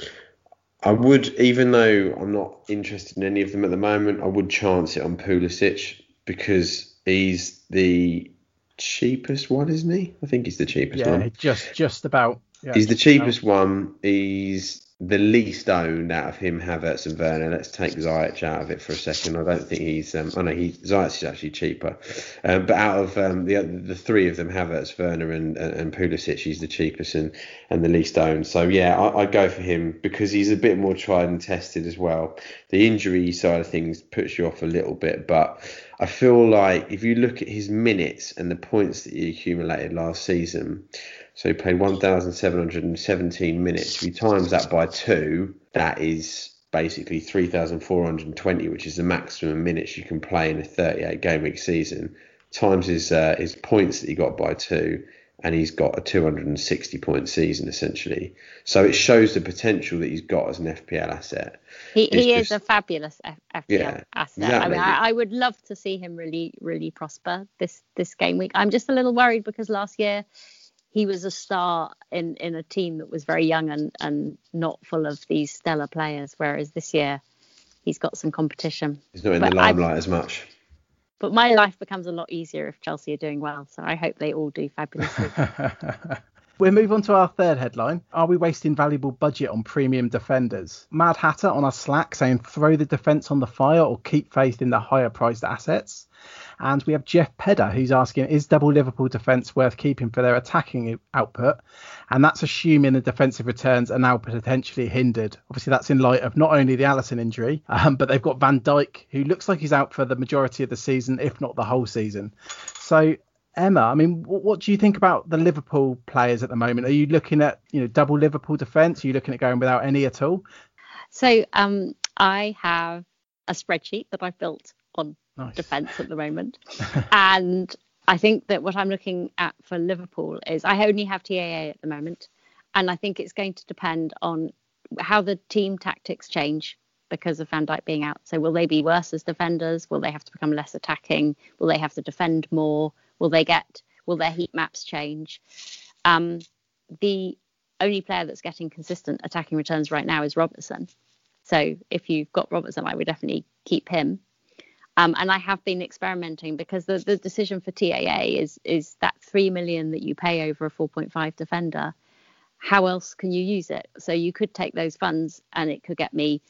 I would, even though I'm not interested in any of them at the moment, I would chance it on Pulisic because he's the cheapest one, isn't he? I think he's the cheapest Yeah, one. just just about. Yeah, He's the just about. cheapest one. He's the least owned out of him, Havertz and Werner. Let's take Ziyech out of it for a second. I don't think he's. Um, I know he Ziyech is actually cheaper, um, but out of um, the the three of them, Havertz, Werner, and, and Pulisic, he's the cheapest and, and the least owned. So yeah, I, I'd go for him because he's a bit more tried and tested as well. The injury side of things puts you off a little bit, but I feel like if you look at his minutes and the points that he accumulated last season. So he played 1,717 minutes. If you times that by two, that is basically 3,420, which is the maximum minutes you can play in a 38 game week season. Times his uh, his points that he got by two, and he's got a 260 point season essentially. So it shows the potential that he's got as an FPL asset. He, he is a fabulous F- FPL yeah, asset. Exactly. I mean, I, I, would love to see him really, really prosper this this game week. I'm just a little worried because last year he was a star in in a team that was very young and and not full of these stellar players, whereas this year he's got some competition. He's not in but the limelight I've, as much. But my life becomes a lot easier if Chelsea are doing well. So I hope they all do fabulously. We'll move on to our third headline. Are we wasting valuable budget on premium defenders? Mad Hatter on our Slack saying throw the defence on the fire or keep faith in the higher priced assets. And we have Jeff Pedder who's asking, is double Liverpool defence worth keeping for their attacking output? And that's assuming the defensive returns are now potentially hindered. Obviously, that's in light of not only the Alisson injury, um, but they've got Van Dijk, who looks like he's out for the majority of the season, if not the whole season. So Emma, I mean, what, what, do you think about the Liverpool players at the moment? Are you looking at, you know, double Liverpool defence? Are you looking at going without any at all? So um, I have a spreadsheet that I've built on nice. defence at the moment, and I think that what I'm looking at for Liverpool is I only have TAA at the moment, and I think it's going to depend on how the team tactics change because of Van Dijk being out. So will they be worse as defenders? Will they have to become less attacking? Will they have to defend more? Will they get? Will their heat maps change? Um, the only player that's getting consistent attacking returns right now is Robertson. So if you've got Robertson, I would definitely keep him. Um, and I have been experimenting because the, the decision for TAA is is that three million that you pay over a 4.5 defender. How else can you use it? So you could take those funds and it could get me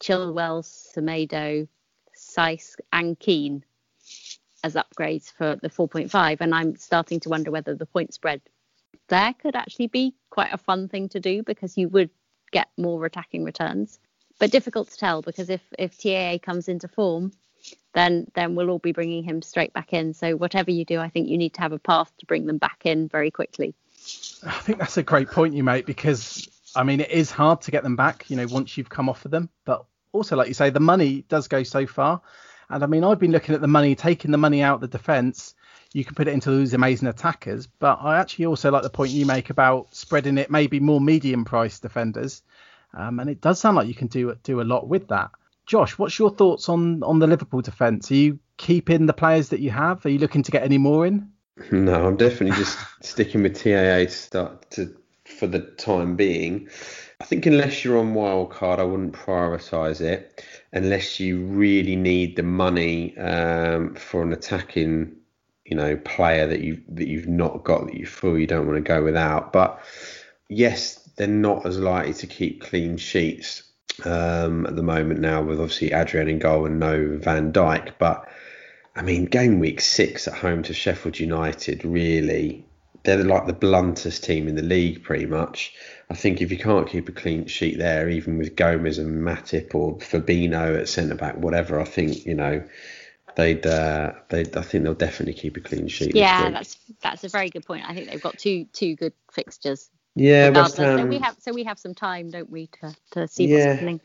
Chilwell, Semedo, Saïss, and Keane as upgrades for the 4.5 and i'm starting to wonder whether the point spread there could actually be quite a fun thing to do because you would get more attacking returns. But difficult to tell because if if taa comes into form then then we'll all be bringing him straight back in. So whatever you do i think you need to have a path to bring them back in very quickly. I think that's a great point you make because i mean it is hard to get them back you know once you've come off of them. But also like you say the money does go so far and I mean, I've been looking at the money, taking the money out of the defence. You can put it into those amazing attackers, but I actually also like the point you make about spreading it maybe more medium priced defenders. Um, and it does sound like you can do do a lot with that. Josh, what's your thoughts on on the Liverpool defence? Are you keeping the players that you have? Are you looking to get any more in? No, I'm definitely just sticking with TAA start to for the time being. I think unless you're on wildcard, I wouldn't prioritise it unless you really need the money um, for an attacking, you know, player that you that you've not got that you feel you don't want to go without. But yes, they're not as likely to keep clean sheets um, at the moment now, with obviously Adrian in goal and no Van Dijk. But I mean, game week six at home to Sheffield United really they're like the bluntest team in the league, pretty much. I think if you can't keep a clean sheet there, even with Gomez and Matip or Fabinho at centre back, whatever, I think you know they'd uh, they I think they'll definitely keep a clean sheet. Yeah, that's that's a very good point. I think they've got two two good fixtures. Yeah, West Ham. So we have so we have some time, don't we, to to see yeah. what's happening.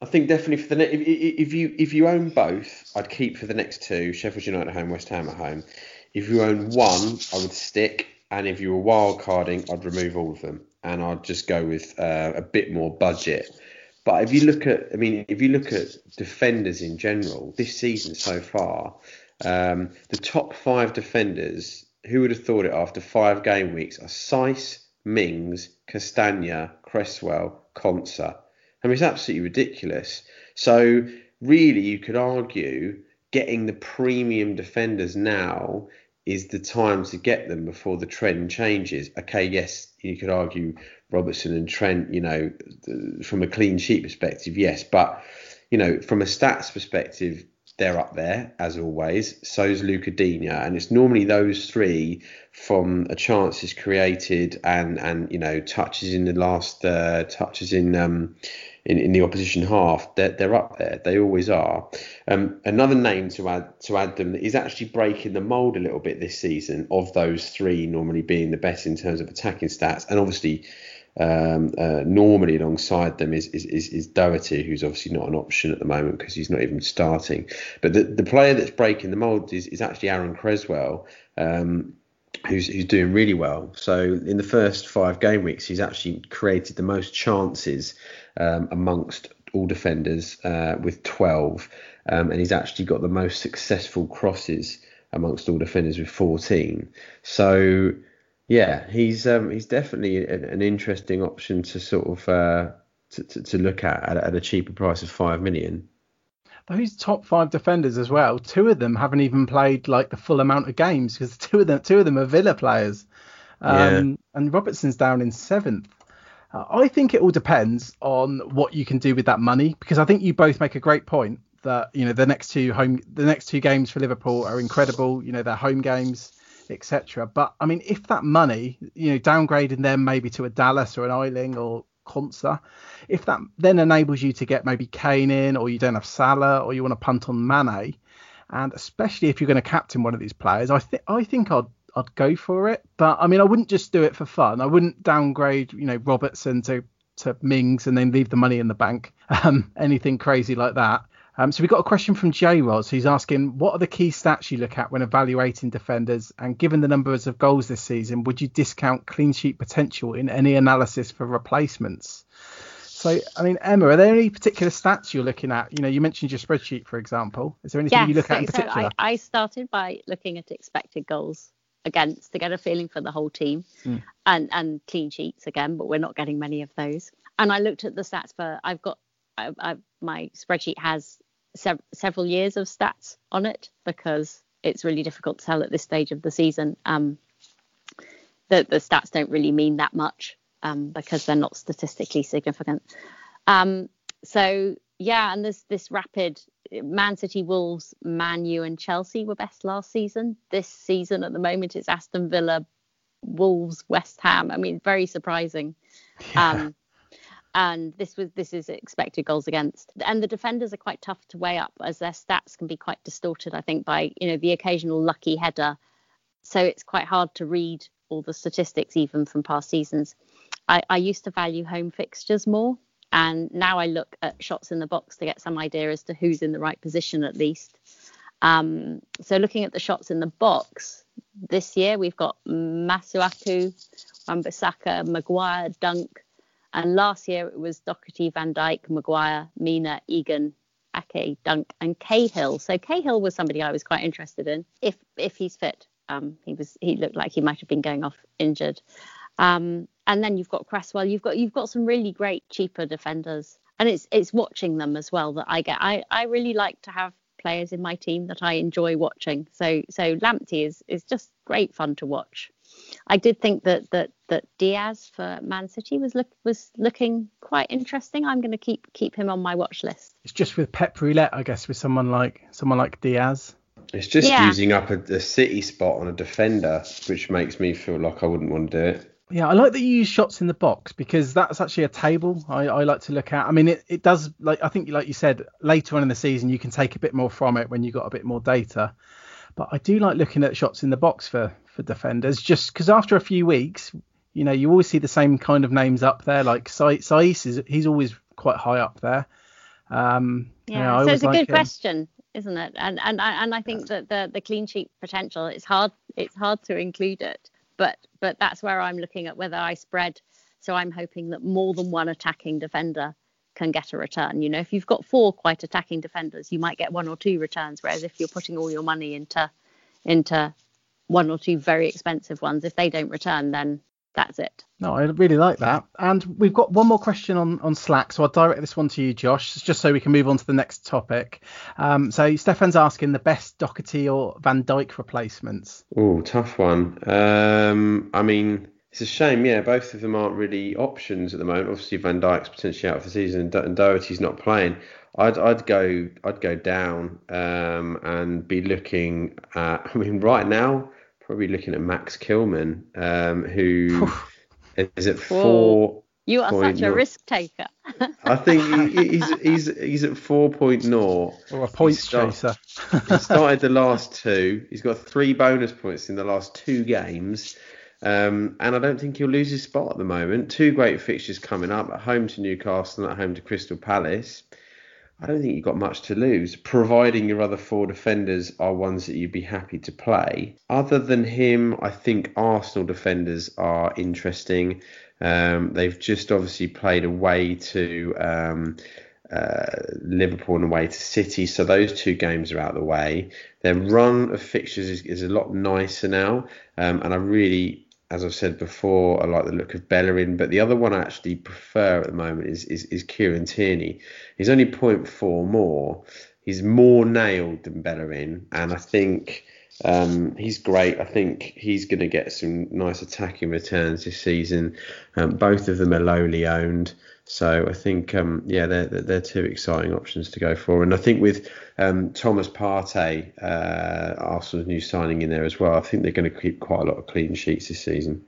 I think definitely for the ne- if, if you if you own both, I'd keep for the next two Sheffield United at home, West Ham at home. If you own one, I would stick and if you were wild carding, I'd remove all of them, and I'd just go with uh, a bit more budget. But if you look at, I mean, if you look at defenders in general this season so far, um, the top five defenders, who would have thought it after five game weeks, are Saïss, Mings, Castagna, Cresswell, Konsa. I mean, it's absolutely ridiculous. So really, you could argue getting the premium defenders now is the time to get them before the trend changes. Okay, yes, you could argue Robertson and Trent, you know, from a clean sheet perspective, yes, but you know, from a stats perspective, they're up there as always. So's Luca Digne, and it's normally those three from a chances created and and you know touches in the last uh, touches in um, in, in the opposition half, they're, they're up there. They always are. Um, another name to add to add them is actually breaking the mould a little bit this season of those three normally being the best in terms of attacking stats, and obviously. Um, uh, normally alongside them is, is, is, is Doherty, who's obviously not an option at the moment because he's not even starting. But the, the player that's breaking the mould is, is actually Aaron Cresswell. Um, who's who's doing really well. So in the first five game weeks, he's actually created the most chances um, amongst all defenders uh, with 12, um, and he's actually got the most successful crosses amongst all defenders with 14. So yeah, he's um, he's definitely an, interesting option to sort of uh, to, to, to, look at, at at a cheaper price of five million those top five defenders as well. Two of them haven't even played like the full amount of games because two of them two of them are Villa players. Um, yeah. And Robertson's down in seventh. Uh, I think it all depends on what you can do with that money because I think you both make a great point that you know the next two home the next two games for Liverpool are incredible. You know they're home games, etc. But I mean, if that money, you know, downgrading them maybe to a Dallas or an Ayling or Konsa. If that then enables you to get maybe Kane in, or you don't have Salah, or you want to punt on Mane, and especially if you're going to captain one of these players, I think I think I'd I'd go for it. But I mean, I wouldn't just do it for fun. I wouldn't downgrade, you know, Robertson to to Mings and then leave the money in the bank. Um, anything crazy like that. Um, so we've got a question from J Roz who's asking, what are the key stats you look at when evaluating defenders? And given the numbers of goals this season, would you discount clean sheet potential in any analysis for replacements? So, I mean, Emma, are there any particular stats you're looking at? You know, you mentioned your spreadsheet, for example. Is there anything yes, you look so, at in particular? So I, I, started by looking at expected goals against to get a feeling for the whole team mm. and, and clean sheets again, but we're not getting many of those. And I looked at the stats for, I've got, I, I, my spreadsheet has sev- several years of stats on it because it's really difficult to tell at this stage of the season. Um, the, the stats don't really mean that much um, because they're not statistically significant. Um, so yeah, and there's this rapid Man City, Wolves, Man U, and Chelsea were best last season. This season, at the moment, it's Aston Villa, Wolves, West Ham. I mean, very surprising. Yeah. Um, and this was this is expected goals against. And the defenders are quite tough to weigh up as their stats can be quite distorted i think by you know the occasional lucky header. So it's quite hard to read all the statistics even from past seasons. I, I used to value home fixtures more and now i look at shots in the box to get some idea as to who's in the right position at least. Um, so looking at the shots in the box this year we've got masuaku wan maguire dunk and last year it was Doherty, Van Dijk, Maguire, Mina, Egan, Ake, Dunk, and Cahill. So Cahill was somebody I was quite interested in if if he's fit. Um, he was he looked like he might have been going off injured. Um, and then you've got Cresswell. You've got you've got some really great cheaper defenders, and it's it's watching them as well that I get. I I really like to have players in my team that I enjoy watching. So so Lamptey is is just great fun to watch. I did think that that that Diaz for Man City was look was looking quite interesting. I'm going to keep keep him on my watch list. It's just with Pep Roulette, I guess, with someone like someone like Diaz. It's just yeah. using up a, a City spot on a defender, which makes me feel like I wouldn't want to do it. Yeah, I like that you use shots in the box because that's actually a table I, I like to look at. I mean, it, it does like I think like you said later on in the season you can take a bit more from it when you got a bit more data. But I do like looking at shots in the box for for defenders, just because after a few weeks, you know, you always see the same kind of names up there. Like Saiss is he's always quite high up there. Um, yeah, you know, so it's a good him. question, isn't it? And and and I think that the the clean sheet potential it's hard it's hard to include it, but but that's where I'm looking at whether I spread. So I'm hoping that more than one attacking defender can get a return. You know, if you've got four quite attacking defenders, you might get one or two returns. Whereas if you're putting all your money into into one or two very expensive ones, if they don't return, then that's it. No, I really like that. And we've got one more question on, on Slack, so I'll direct this one to you, Josh, just so we can move on to the next topic. Um, so Stefan's asking the best Doherty or Van Dijk replacements. Oh, tough one. Um, I mean, it's a shame, yeah. Both of them aren't really options at the moment. Obviously, Van Dijk's potentially out for the season, and Doherty's not playing. I'd I'd go I'd go down um, and be looking at. I mean, right now, probably looking at Max Kilman, um, who is at four. You are such a risk taker. I think he, he's he's he's at four point zero. Or a points chaser. he started the last two. He's got three bonus points in the last two games. Um, and I don't think he'll lose his spot at the moment. Two great fixtures coming up at home to Newcastle and at home to Crystal Palace. I don't think you've got much to lose, providing your other four defenders are ones that you'd be happy to play. Other than him, I think Arsenal defenders are interesting. Um, they've just obviously played away to um, uh, Liverpool and away to City, so those two games are out of the way. Their run of fixtures is, is a lot nicer now, um, and I really as I've said before, I like the look of Bellerin, but the other one I actually prefer at the moment is is, is Kieran Tierney. He's only 0.4 more. He's more nailed than Bellerin, and I think um, he's great. I think he's going to get some nice attacking returns this season. Um, both of them are lowly owned. So I think, um, yeah, they're, they're two exciting options to go for. And I think with um, Thomas Partey, uh, Arsenal's new signing in there as well, I think they're going to keep quite a lot of clean sheets this season.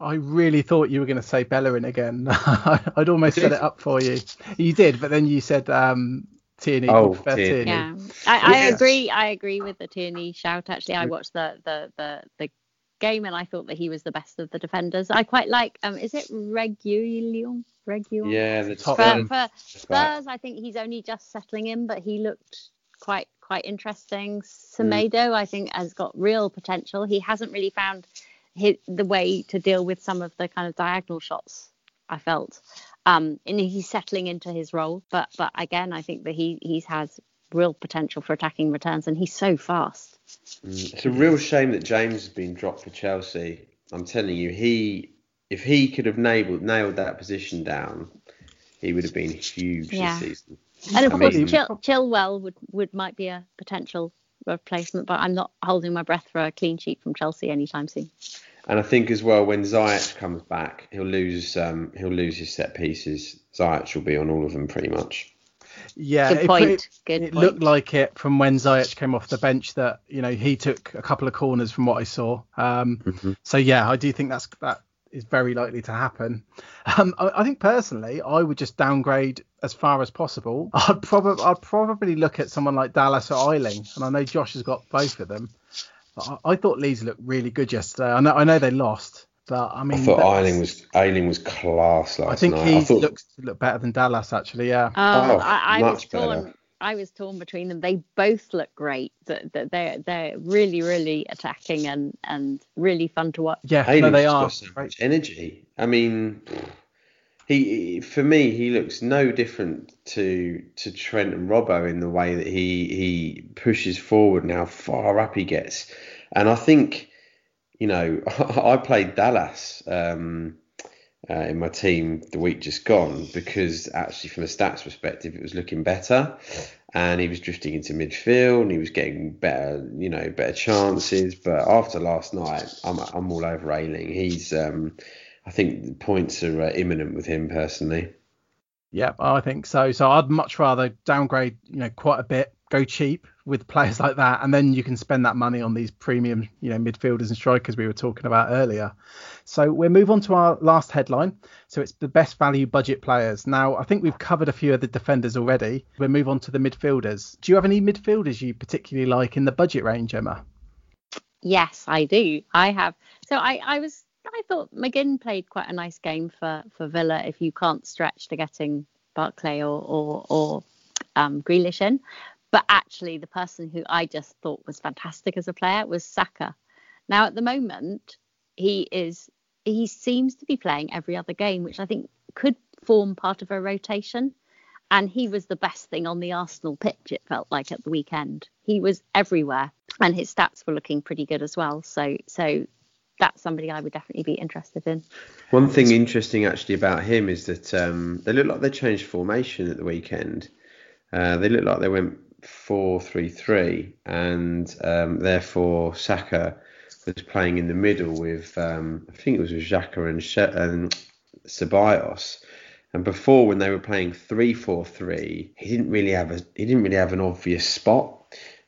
I really thought you were going to say Bellerin again. I'd almost set it up for you. You did, but then you said um, Tierney. Oh, Tierney. Yeah, I, I agree. I agree with the Tierney shout. Actually, I watched the the the, the game and I thought that he was the best of the defenders. I quite like. Um, is it Reguilon? Reguilon? Yeah, the top for, for Spurs. I think he's only just settling in, but he looked quite quite interesting. Semedo, mm. I think, has got real potential. He hasn't really found his, the way to deal with some of the kind of diagonal shots. I felt, um, and he's settling into his role. But but again, I think that he he has real potential for attacking returns, and he's so fast. Mm, it's a real shame that James has been dropped for Chelsea. I'm telling you, he if he could have nailed nailed that position down, he would have been huge yeah. this season. And of I course, mean, Chil- Chilwell would, would might be a potential replacement, but I'm not holding my breath for a clean sheet from Chelsea anytime soon. And I think as well when Ziyech comes back, he'll lose um, he'll lose his set pieces. Ziyech will be on all of them pretty much. Yeah, Good point. it, Good it point. looked like it from when Ziyech came off the bench that you know he took a couple of corners from what I saw. Um, mm-hmm. So yeah, I do think that's that is very likely to happen. Um, I, I, think personally, I would just downgrade as far as possible. I'd probably I'd probably look at someone like Dallas or Ayling, and I know Josh has got both of them. I, I, thought Leeds looked really good yesterday. I know I know they lost, but I mean, I thought Ayling was Ayling was class last I think night. he I thought... looks look better than Dallas actually. Yeah. Oh, oh I, I was torn. Better. I was torn between them. They both look great. That They're they're really really attacking and and really fun to watch. Yeah, no, they are. Got so much energy. I mean, he for me he looks no different to to Trent and Robbo in the way that he he pushes forward and how far up he gets. And I think, you know, I played Dallas. Um, uh, in my team the week just gone because actually from a stats perspective it was looking better. And he was drifting into midfield and he was getting better you know better chances. But after last night I'm, I'm all over Ayling he's um, I think points are uh, imminent with him personally. Yeah I think so. So I'd much rather downgrade you know quite a bit go cheap with players like that, and then you can spend that money on these premium, you know, midfielders and strikers we were talking about earlier. So we'll move on to our last headline. So it's the best value budget players. Now I think we've covered a few of the defenders already. We'll move on to the midfielders. Do you have any midfielders you particularly like in the budget range, Emma? Yes, I do. I have. So I, I was I thought McGinn played quite a nice game for, for Villa if you can't stretch to getting Barkley or or, or um, Grealish in. But actually, the person who I just thought was fantastic as a player was Saka. Now, at the moment, he is he seems to be playing every other game, which I think could form part of a rotation. And he was the best thing on the Arsenal pitch, it felt like at the weekend. He was everywhere, and his stats were looking pretty good as well. So, so that's somebody I would definitely be interested in. One thing interesting actually about him is that um, they look like they changed formation at the weekend. Uh, they look like they went four three three, and um, therefore Saka was playing in the middle with um, I think it was with Xhaka and, She- and Ceballos. And before, when they were playing three four three, he didn't really have a he didn't really have an obvious spot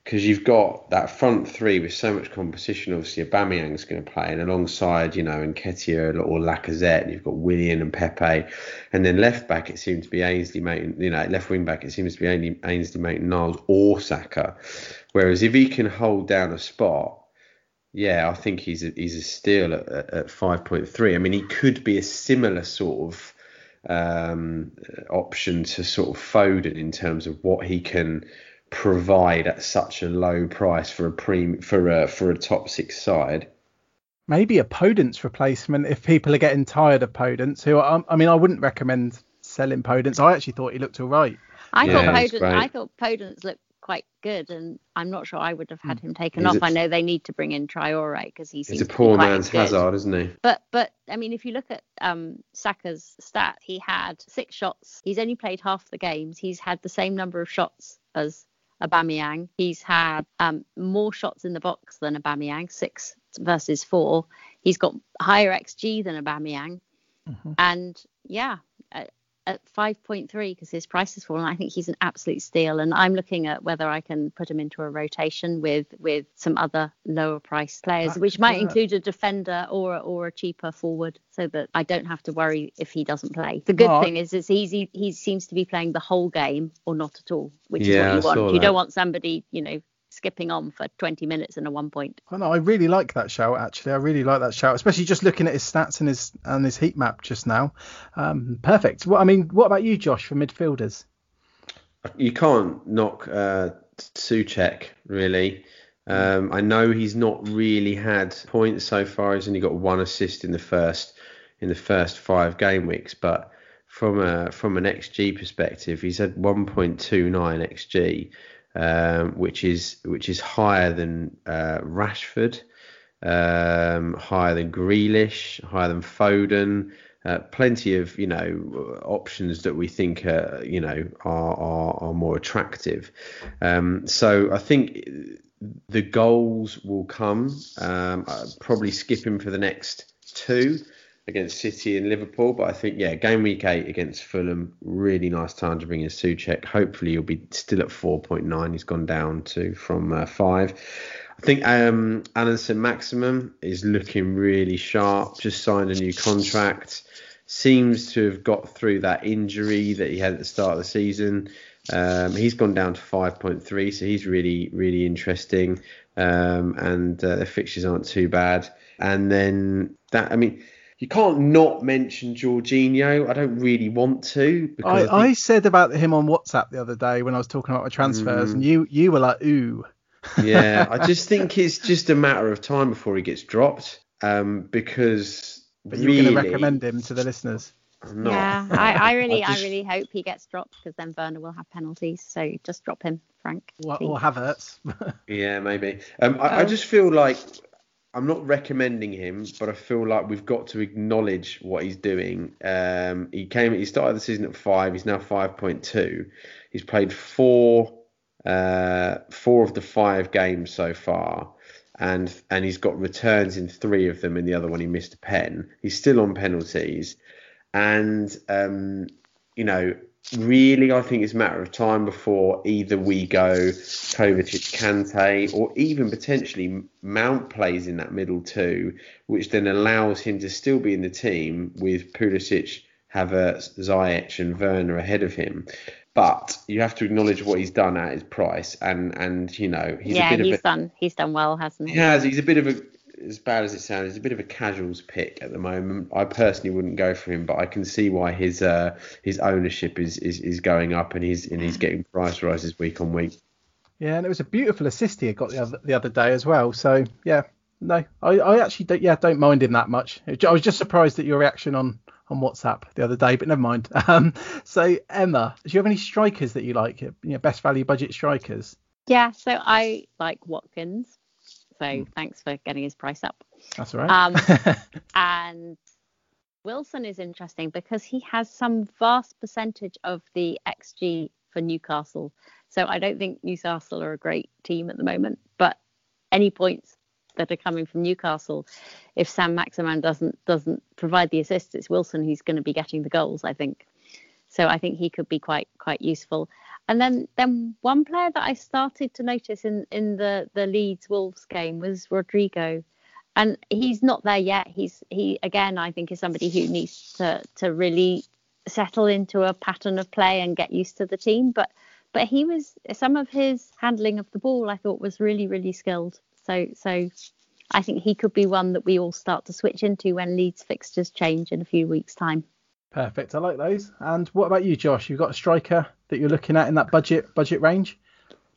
because you've got that front three with so much competition. Obviously, Aubameyang's going to play, and alongside, you know, Nketiah or Lacazette, and you've got Willian and Pepe, and then left back it seems to be Ainsley you know, left wing back it seems to be Ainsley Maitland-Niles or Saka. Whereas if he can hold down a spot, yeah, I think he's a, he's a steal at, at 5.3. I mean, he could be a similar sort of um, option to sort of Foden in terms of what he can provide at such a low price for a pre for a for a top six side. Maybe a Podence replacement if people are getting tired of Podence. Who I, I mean, I wouldn't recommend selling Podence. I actually thought he looked all right. I Yeah, thought Podence. I thought Podence looked quite good, and I'm not sure I would have had him taken He's off. a- I know they need to bring in Traore because he He's a to be poor man's good. Hazard, isn't he? But but I mean, if you look at um, Saka's stat, he had six shots. He's only played half the games. He's had the same number of shots as Aubameyang. He's had um, more shots in the box than Aubameyang, six versus four. He's got higher xG than Aubameyang, and yeah. At, at 5.3 because his price has fallen. I think he's an absolute steal, and I'm looking at whether I can put him into a rotation with with some other lower price players, which might Yeah. include a defender or a, or a cheaper forward, so that I don't have to worry if he doesn't play. The good No, thing is, is easy. He seems to be playing the whole game or not at all, which Yeah, is what you saw want. You that. don't want somebody, you know, skipping on for 20 minutes and a one point. I know, I really like that shout actually. I really like that shout, especially just looking at his stats and his and his heat map just now. Um, perfect. What I mean, what about you, Josh, for midfielders? you can't knock uh, Soucek really. Um, I know he's not really had points so far. He's only got one assist in the first in the first five game weeks, but from a from an xG perspective, he's had 1.29 xG, um, which is which is higher than uh, Rashford, um, higher than Grealish, higher than Foden. Uh, plenty of you know options that we think uh, you know are, are are more attractive. Um, so I think the goals will come. Um, I'll probably skip him for the next two against City and Liverpool, but I think yeah, game week eight against Fulham, really nice time to bring in Soucek. Hopefully he'll be still at 4.9. He's gone down to from uh, five. I think um, Saint-Maximin is looking really sharp. Just signed a new contract. Seems to have got through that injury that he had at the start of the season. Um, he's gone down to 5.3, so he's really, really interesting. Um, and uh, the fixtures aren't too bad. And then that, I mean, you can't not mention Jorginho. I don't really want to I, because I, I said about him on WhatsApp the other day when I was talking about my transfers, Mm. and you you were like, ooh. yeah, I just think it's just a matter of time before he gets dropped. Um, because But you're really, going to recommend him to the listeners. I'm not. Yeah, I, I really, I, just- really hope he gets dropped because then Werner will have penalties. So just drop him, Frank. Or, or Havertz. Yeah, maybe. Um, I, I Oh. just feel like I'm not recommending him, but I feel like we've got to acknowledge what he's doing. Um, he came, he started the season at five. He's now five point two. He's played four, uh, four of the five games so far, and and he's got returns in three of them. In the other one, he missed a pen. He's still on penalties, and um, you know, really, I think it's a matter of time before either we go Kovacic, Kante, or even potentially Mount plays in that middle two, which then allows him to still be in the team with Pulisic, Havertz, Ziyech, and Werner ahead of him. But you have to acknowledge what he's done at his price, and and you know he's yeah, a bit he's of a done. He's done well, hasn't he? he has. He's a bit of a, as bad as it sounds, he's a bit of a casuals pick at the moment. I personally wouldn't go for him, but I can see why his uh, his ownership is, is, is going up and he's and he's getting price rises week on week. Yeah, and it was a beautiful assist he got the other the other day as well. So yeah, no, I, I actually don't, yeah don't mind him that much. I was just surprised at your reaction on on WhatsApp the other day, but never mind. Um, so Emma, do you have any strikers that you like? You know, best value budget strikers. Yeah, so I like Watkins. So Hmm. thanks for getting his price up. That's all right. Um, and Wilson is interesting because he has some vast percentage of the XG for Newcastle. So I don't think Newcastle are a great team at the moment, but any points that are coming from Newcastle, if Saint-Maximin doesn't doesn't provide the assists, it's Wilson who's going to be getting the goals, I think. So I think he could be quite quite useful. And then then one player that I started to notice in in the the Leeds Wolves game was Rodrigo and he's not there yet. He's he again, I think, is somebody who needs to to really settle into a pattern of play and get used to the team. But but he was some of his handling of the ball, I thought, was really really skilled. So so I think he could be one that we all start to switch into when Leeds fixtures change in a few weeks' time. Perfect. I like those. And what about you, Josh? You've got a striker that you're looking at in that budget budget range?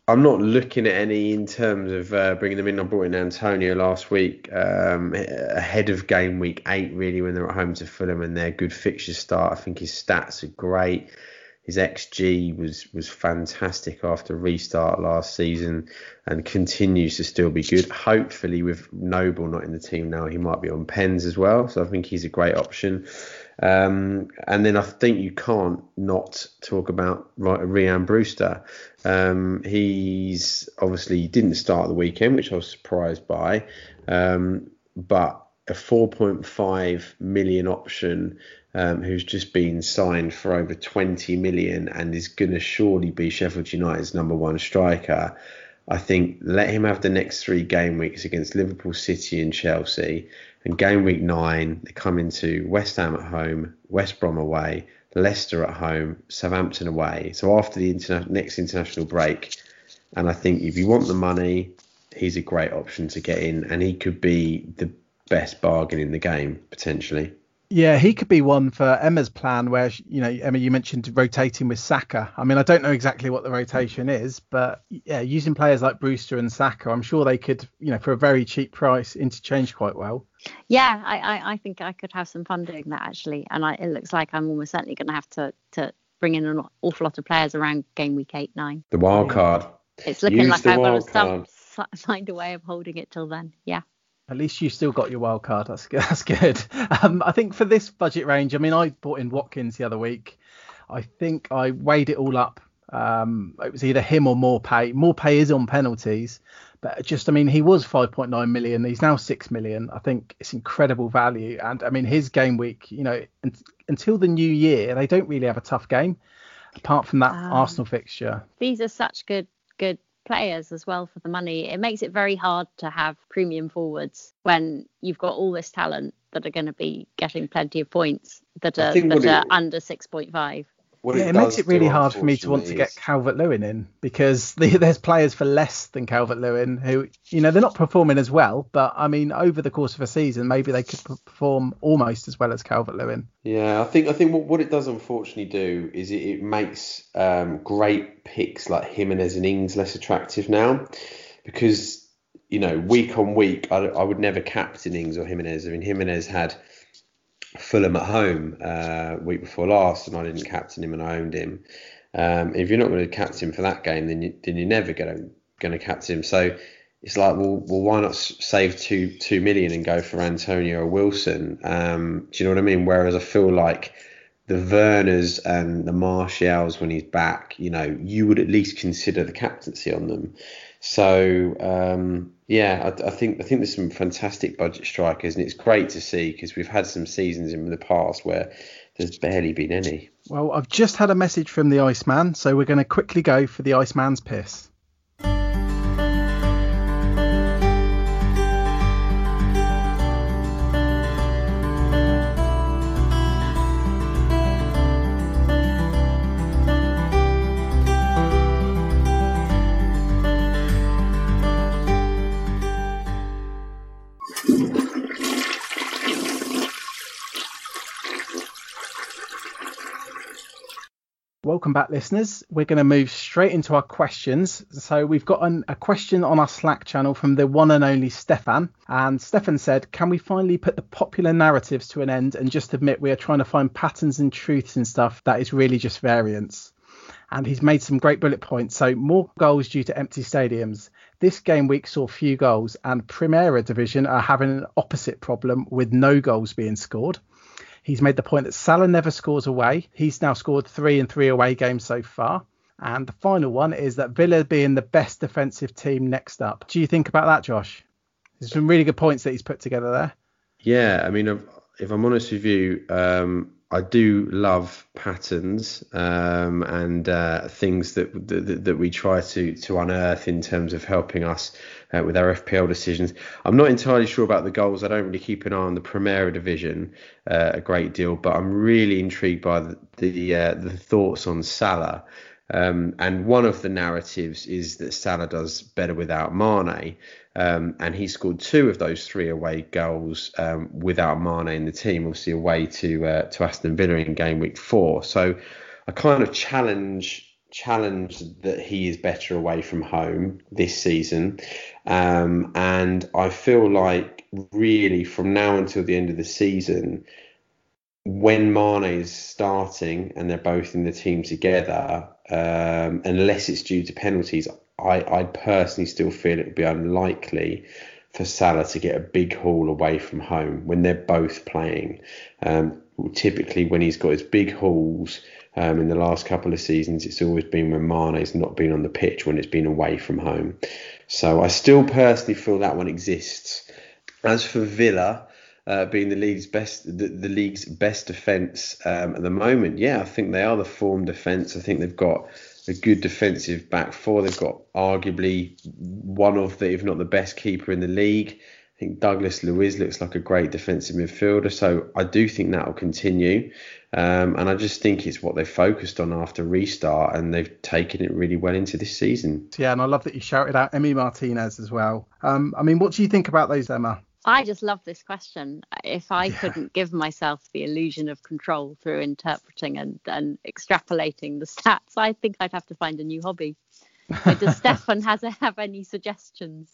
I'm not looking at any in terms of uh, bringing them in. I brought in Antonio last week um, ahead of game week eight, really, when they're at home to Fulham and their good fixture start. I think his stats are great. His XG was was fantastic after restart last season and continues to still be good. Hopefully, with Noble not in the team now, he might be on pens as well. So I think he's a great option. Um, and then I think you can't not talk about Rhian Brewster. Um, he's obviously didn't start the weekend, which I was surprised by, um, but a 4.5 million option um, who's just been signed for over 20 million and is going to surely be Sheffield United's number one striker. I think let him have the next three game weeks against Liverpool, City, and Chelsea. And game week nine, they come into West Ham at home, West Brom away, Leicester at home, Southampton away. So after the interna- next international break, and I think if you want the money, he's a great option to get in, and he could be the best bargain in the game potentially. Yeah, he could be one for Emma's plan where, you know, Emma, you mentioned rotating with Saka. I mean, I don't know exactly what the rotation is, but yeah, using players like Brewster and Saka, I'm sure they could, you know, for a very cheap price, interchange quite well. Yeah, I, I, I think I could have some fun doing that actually. And I, it looks like I'm almost certainly going to have to, to bring in an awful lot of players around game week 8 9. The wild card. It's looking Use like I've got some, find a way of holding it till then. Yeah. At least you still got your wild card. That's that's good. Um, I think for this budget range, I mean, I bought in Watkins the other week. I think I weighed it all up. Um, it was either him or Maupay. More pay is on penalties, but just I mean, he was 5.9 million. He's now 6 million. I think it's incredible value. And I mean, his game week, you know, until the new year, they don't really have a tough game apart from that um, Arsenal fixture. These are such good good players as well for the money. It makes it very hard to have premium forwards when you've got all this talent that are going to be getting plenty of points that are that are under 6.5 yeah, it, it makes it really hard for me to want to get Calvert Lewin in because the, there's players for less than Calvert Lewin who, you know, they're not performing as well. But I mean, over the course of a season, maybe they could perform almost as well as Calvert Lewin. Yeah, I think I think what, what it does unfortunately do is it, it makes um, great picks like Jimenez and Ings less attractive now because you know week on week I, I would never captain Ings or Jimenez. I mean Jimenez had Fulham at home uh, week before last, and I didn't captain him and I owned him. Um, if you're not going to captain him for that game, then you, then you're never going to captain him. So it's like, well, well, why not save two two million and go for Antonio or Wilson? Um, do you know what I mean? Whereas I feel like the Werners and the Martials when he's back, you know, you would at least consider the captaincy on them. So um, yeah, I, I, think I think there's some fantastic budget strikers, and it's great to see because we've had some seasons in the past where there's barely been any. Well, I've just had a message from the Iceman, so we're going to quickly go for the Iceman's piss. Welcome back, listeners. We're going to move straight into our questions. So, we've got an, a question on our Slack channel from the one and only Stefan. And Stefan said, Can we finally put the popular narratives to an end and just admit we are trying to find patterns and truths and stuff that is really just variance? And he's made some great bullet points. So, more goals due to empty stadiums. This game week saw few goals, and Primera Division are having an opposite problem with no goals being scored. He's made the point that Salah never scores away. He's now scored three and three away games so far. And the final one is that Villa being the best defensive team next up. Do you think about that, Josh? There's some really good points that he's put together there. Yeah, I mean, if I'm honest with you, um, I do love patterns um, and uh, things that, that, that we try to to unearth in terms of helping us uh, with our FPL decisions. I'm not entirely sure about the goals. I don't really keep an eye on the Primera Division uh, a great deal, but I'm really intrigued by the the, uh, the thoughts on Salah. Um, and one of the narratives is that Salah does better without Mane. Um, and he scored two of those three away goals um, without Mane in the team, obviously away to uh, to Aston Villa in game week four. So I kind of challenge challenge that he is better away from home this season, um, and I feel like really from now until the end of the season, when Mane is starting and they're both in the team together, um, unless it's due to penalties, I, I personally still feel it would be unlikely for Salah to get a big haul away from home when they're both playing. Um, typically, when he's got his big hauls um, in the last couple of seasons, it's always been when Mane's not been on the pitch when it's been away from home. So I still personally feel that one exists. As for Villa, uh, being the league's best the, the league's best defence um, at the moment. Yeah, I think they are the form defence. I think they've got a good defensive back four. They've got arguably one of the, if not the best keeper in the league. I think Douglas Luiz looks like a great defensive midfielder, so I do think that will continue. Um, and I just think it's what they've focused on after restart, and they've taken it really well into this season. Yeah, and I love that you shouted out Emmy Martinez as well. Um, I mean, what do you think about those, Emma? I just love this question. If I yeah. couldn't give myself the illusion of control through interpreting and, and extrapolating the stats, I think I'd have to find a new hobby. does Stefan has have any suggestions?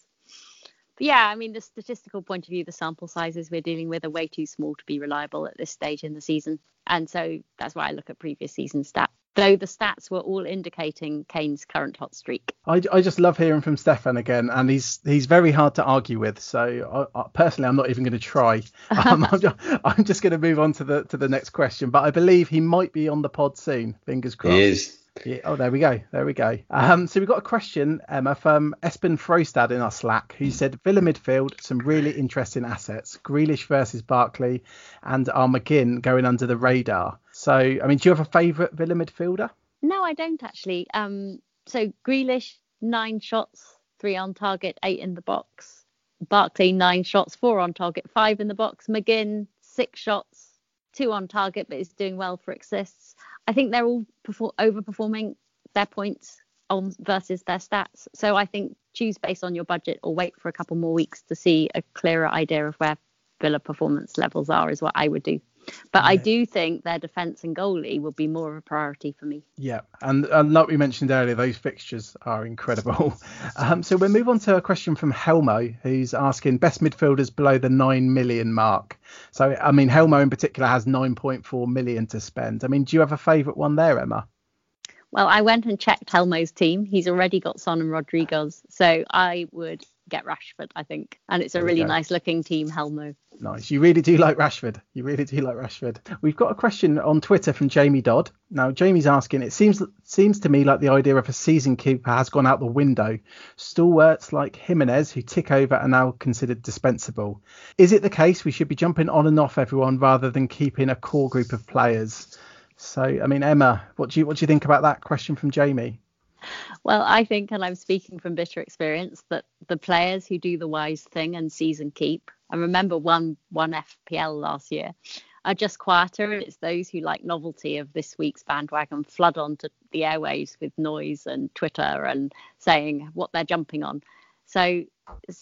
But yeah, I mean, the statistical point of view, the sample sizes we're dealing with are way too small to be reliable at this stage in the season. And so that's why I look at previous season stats though the stats were all indicating Kane's current hot streak. I, I just love hearing from Stefan again, and he's he's very hard to argue with. So I, I, personally, I'm not even going to try. Um, I'm, just, I'm just going to move on to the to the next question. But I believe he might be on the pod soon. Fingers crossed. He is. Yeah, oh, there we go. There we go. Um, so we've got a question, Emma, from Espen Frostad in our Slack, who said Villa midfield, some really interesting assets. Grealish versus Barkley and our McGinn going under the radar. So, I mean, do you have a favourite Villa midfielder? No, I don't actually. Um, so Grealish, nine shots, three on target, eight in the box. Barkley, nine shots, four on target, five in the box. McGinn, six shots, two on target, but is doing well for assists. I think they're all perform- overperforming their points on versus their stats. So I think choose based on your budget or wait for a couple more weeks to see a clearer idea of where Villa performance levels are is what I would do. But yeah. I do think their defence and goalie will be more of a priority for me. Yeah, and, and like we mentioned earlier, those fixtures are incredible. Um, so we'll move on to a question from Helmo, who's asking best midfielders below the nine million mark. So I mean, Helmo in particular has 9.4 million to spend. I mean, do you have a favourite one there, Emma? Well, I went and checked Helmo's team. He's already got Son and Rodriguez, so I would get Rashford, I think. And it's a really nice looking team, Helmo. Nice. You really do like Rashford. You really do like Rashford. We've got a question on Twitter from Jamie Dodd. Now, Jamie's asking, it seems seems to me like the idea of a season keeper has gone out the window. Stalwarts like Jimenez, who tick over, are now considered dispensable. Is it the case we should be jumping on and off everyone rather than keeping a core group of players? So, I mean, Emma, what do you what do you think about that question from Jamie? Well, I think, and I'm speaking from bitter experience, that the players who do the wise thing and season keep, I remember one one FPL last year, are just quieter. It's those who like novelty of this week's bandwagon flood onto the airwaves with noise and Twitter and saying what they're jumping on. So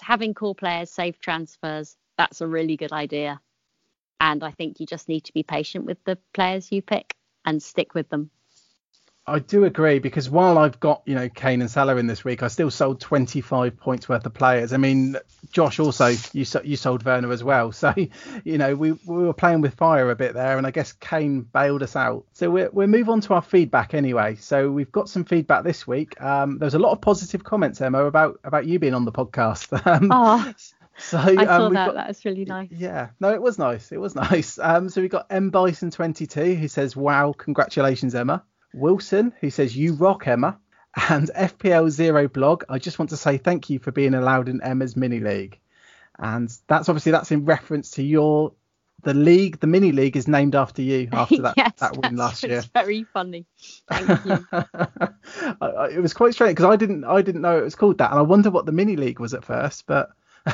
having core players save transfers, that's a really good idea. And I think you just need to be patient with the players you pick and stick with them. I do agree because while I've got you know Kane and Salah in this week, I still sold 25 points worth of players. I mean, Josh also you you sold Werner as well, so you know we we were playing with fire a bit there, and I guess Kane bailed us out. So we we'll move on to our feedback anyway. So we've got some feedback this week. Um, there's a lot of positive comments, Emma, about about you being on the podcast. Um, oh. So I saw um, that. Got, that was really nice. Yeah, no, it was nice. It was nice. Um, so we got M Bison 22 who says, "Wow, congratulations, Emma." Wilson, who says, You rock, Emma. And FPL Zero blog, I just want to say thank you for being allowed in Emma's mini league. And that's obviously that's in reference to your the league, the mini league is named after you after that, yes, that win last year. Very funny. Thank you. it was quite strange because I didn't I didn't know it was called that, and I wonder what the mini league was at first, but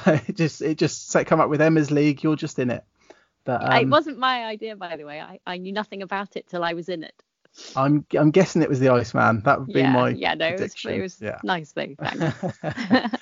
it just it just come up with Emma's league. You're just in it. But um, it wasn't my idea, by the way. I, I knew nothing about it till I was in it. I'm I'm guessing it was the Iceman. That would be yeah, my yeah, no, it was, it was yeah. nice though. Thanks.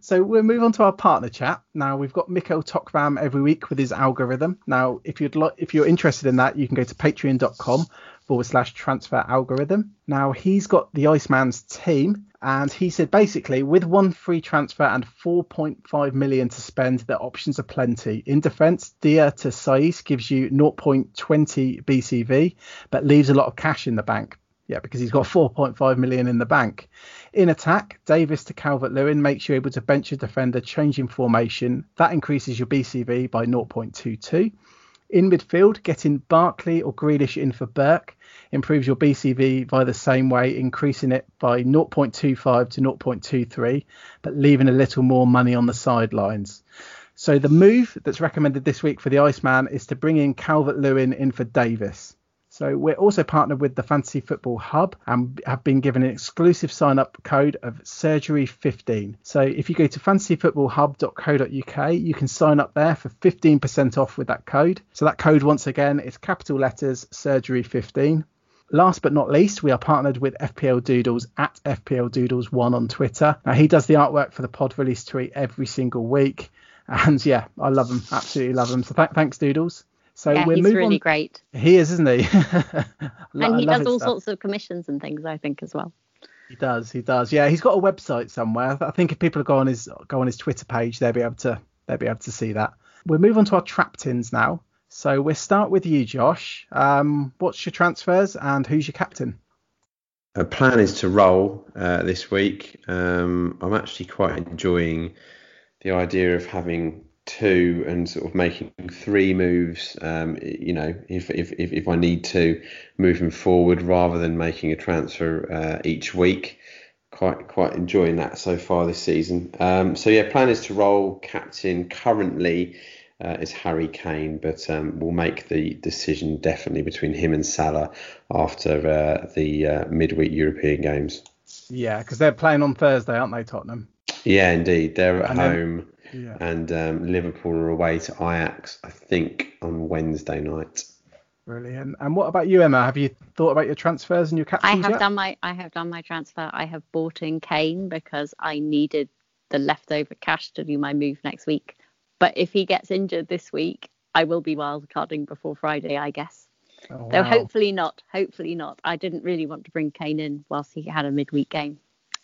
so we'll move on to our partner chat. Now we've got Mikhail Tokvam every week with his algorithm. Now if you'd like, if you're interested in that, you can go to patreon.com forward slash transfer algorithm. Now he's got the Iceman's team, and he said basically with one free transfer and 4.5 million to spend, the options are plenty. In defence, Dia to Saïss gives you 0.20 BCV, but leaves a lot of cash in the bank. Yeah, because he's got 4.5 million in the bank. In attack, Davis to Calvert Lewin makes you able to bench a defender changing formation. That increases your BCV by 0.22. In midfield, getting Barkley or Grealish in for Burke improves your BCV by the same way, increasing it by 0.25 to 0.23, but leaving a little more money on the sidelines. So the move that's recommended this week for the Iceman is to bring in Calvert Lewin in for Davis. So we're also partnered with the Fantasy Football Hub and have been given an exclusive sign up code of surgery15. So if you go to fantasyfootballhub.co.uk, you can sign up there for 15% off with that code. So that code once again is capital letters surgery15. Last but not least, we are partnered with FPL Doodles at FPL Doodles1 on Twitter. Now he does the artwork for the pod release tweet every single week. And yeah, I love him, absolutely love him. So th- thanks, Doodles. So yeah, we're he's moving really on. great. He is, isn't he? and he does all sorts of commissions and things, I think, as well. He does, he does. Yeah, he's got a website somewhere. I think if people go on his go on his Twitter page, they'll be able to they'll be able to see that. We'll move on to our trap tins now. So we'll start with you, Josh. Um, what's your transfers and who's your captain? A plan is to roll uh, this week. Um, I'm actually quite enjoying the idea of having two and sort of making three moves. Um, you know, if, if if if I need to, moving forward rather than making a transfer uh, each week. Quite quite enjoying that so far this season. Um, so yeah, plan is to roll. Captain currently uh, is Harry Kane, but um, we'll make the decision definitely between him and Salah after uh, the uh, midweek European games. Yeah, because they're playing on Thursday, aren't they, Tottenham? Yeah, indeed. They're at And home, Yeah. and um, Liverpool are away to Ajax, I think, on Wednesday night. Brilliant. And what about you, Emma? Have you thought about your transfers and your I have yet? done my I have done my transfer. I have bought in Kane because I needed the leftover cash to do my move next week. But if he gets injured this week, I will be wildcarding before Friday, I guess. Oh, Though hopefully not. Hopefully not. I didn't really want to bring Kane in whilst he had a midweek game.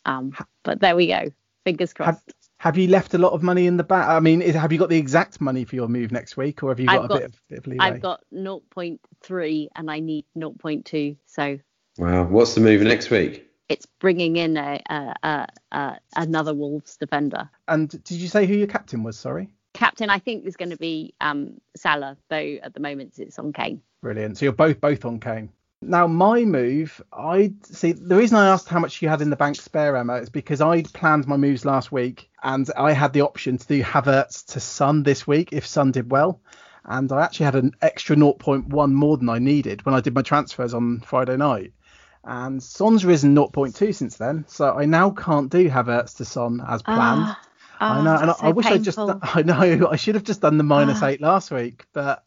Um, but there we go. Fingers crossed. Have, have you left a lot of money in the bank? I mean, is, have you got the exact money for your move next week, or have you got I've a got- bit of, bit of leeway? I've got 0.3 and I need 0.2. So Wow. What's the move next week? it's bringing in a, a, a, a another Wolves defender. And did you say who your captain was? Sorry. Captain, I think, is going to be um, Salah, though at the moment it's on Kane. Brilliant. So you're both both on Kane. Now my move, I see the reason I asked how much you had in the bank spare, Emma, is because I planned my moves last week and I had the option to do Havertz to Son this week if Son did well. And I actually had an extra 0.1 more than I needed when I did my transfers on Friday night. And Son's risen 0.2 since then, so I now can't do Havertz to Son as planned. Ah, I ah, know, and I, so I wish I just. I know I should have just done the minus Ah. eight last week, but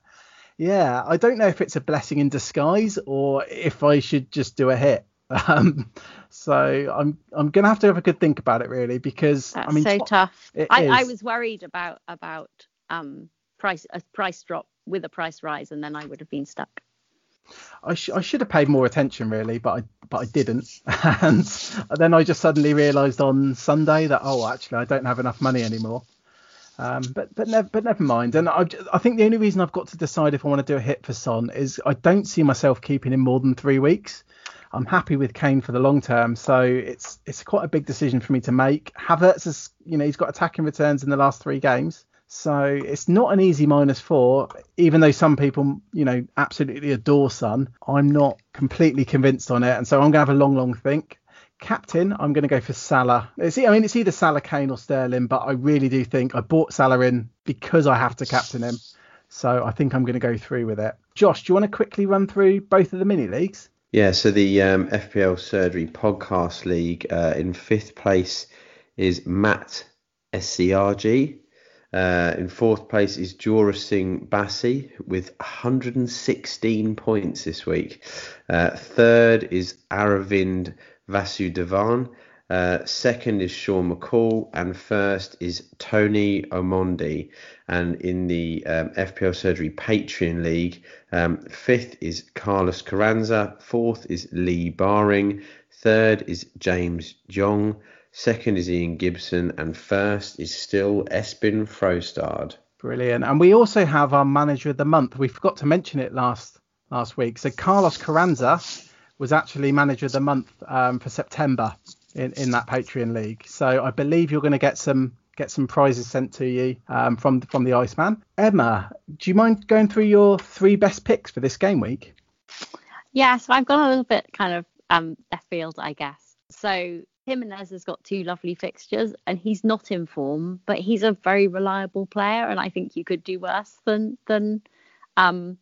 yeah, I don't know if it's a blessing in disguise or if I should just do a hit. Um, so I'm I'm gonna have to have a good think about it really because That's I mean so tough. I, I was worried about about um price a price drop with a price rise, and then I would have been stuck. I, sh- I should have paid more attention really, but I but I didn't, and then I just suddenly realised on Sunday that oh actually I don't have enough money anymore. Um, but but never but never mind. And I I think the only reason I've got to decide if I want to do a hit for Son is I don't see myself keeping him more than three weeks. I'm happy with Kane for the long term, so it's it's quite a big decision for me to make. Havertz has you know he's got attacking returns in the last three games. So it's not an easy minus four, even though some people, you know, absolutely adore Son. I'm not completely convinced on it, and so I'm gonna have a long, long think. Captain, I'm gonna go for Salah. It's, I mean, it's either Salah, Kane, or Sterling, but I really do think I bought Salah in because I have to captain him. So I think I'm gonna go through with it. Josh, do you want to quickly run through both of the mini leagues? Yeah, so the um, FPL Surgery Podcast League uh, in fifth place is Matt SCRG. Uh, in fourth place is Jura Singh Bassi with 116 points this week. Uh, third is Aravind Vasudevan. Uh, second is Sean McCall, and first is Tony Omondi. And in the um, FPL Surgery Patreon League, um, fifth is Carlos Carranza, fourth is Lee Baring, third is James Jong, second is Ian Gibson, and first is still Espen Frostad. Brilliant. And we also have our manager of the month. We forgot to mention it last last week. So Carlos Carranza was actually manager of the month um, for September in, in that Patreon league. So I believe you're going to get some get some prizes sent to you um, from from the Iceman. Emma, do you mind going through your three best picks for this game week? Yeah, so I've gone a little bit kind of um, left field, I guess. So Jimenez has got two lovely fixtures, and he's not in form, but he's a very reliable player, and I think you could do worse than than um,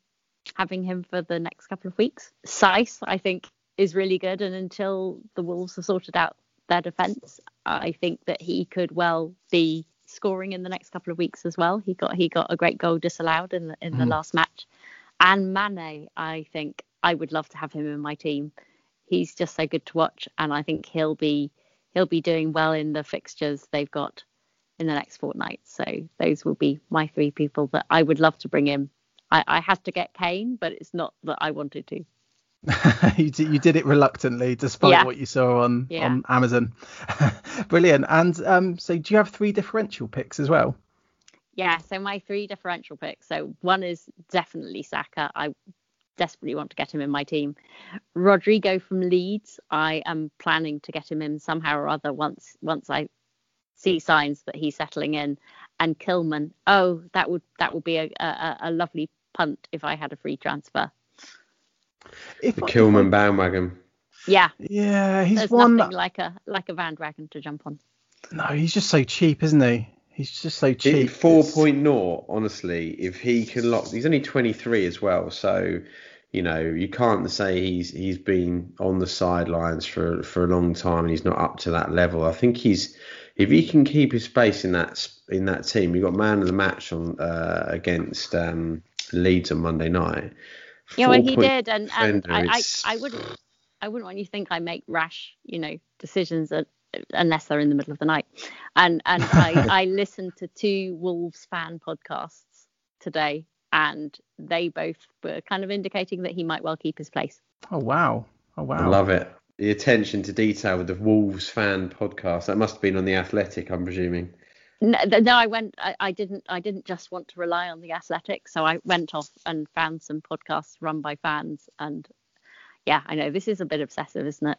having him for the next couple of weeks. Saïss, I think, is really good, and until the Wolves have sorted out their defence. I think that he could well be scoring in the next couple of weeks as well. He got he got a great goal disallowed in the in the mm. last match. And Mane, I think I would love to have him in my team. He's just so good to watch, and I think he'll be he'll be doing well in the fixtures they've got in the next fortnight. So those will be my three people that I would love to bring in. I, I had to get Kane, but it's not that I wanted to. you, did, you did it reluctantly, despite yeah. what you saw on yeah. on Amazon. Brilliant. And um, so, do you have three differential picks as well? Yeah. So my three differential picks. So one is definitely Saka. I desperately want to get him in my team. Rodrigo from Leeds. I am planning to get him in somehow or other once once I see signs that he's settling in. And Kilman. Oh, that would that would be a, a, a lovely punt if I had a free transfer. If, the Kilman bandwagon. Yeah. Yeah, he's There's one nothing like a like a bandwagon to jump on. No, he's just so cheap, isn't he? He's just so cheap. Four point zero, honestly. If he can lock, he's only twenty three as well. So, you know, you can't say he's he's been on the sidelines for for a long time and he's not up to that level. I think he's if he can keep his space in that in that team. You got man of the match on uh, against um, Leeds on Monday night. Yeah, well, he did, and, and I, I, I wouldn't, I wouldn't want you to think I make rash, you know, decisions that, unless they're in the middle of the night. And and I, I listened to two Wolves fan podcasts today, and they both were kind of indicating that he might well keep his place. Oh wow! Oh wow! I love it. The attention to detail with the Wolves fan podcast. That must have been on the Athletic, I'm presuming. No, no, I went. I, I, didn't. I didn't just want to rely on the Athletic, so I went off and found some podcasts run by fans. And yeah, I know this is a bit obsessive, isn't it?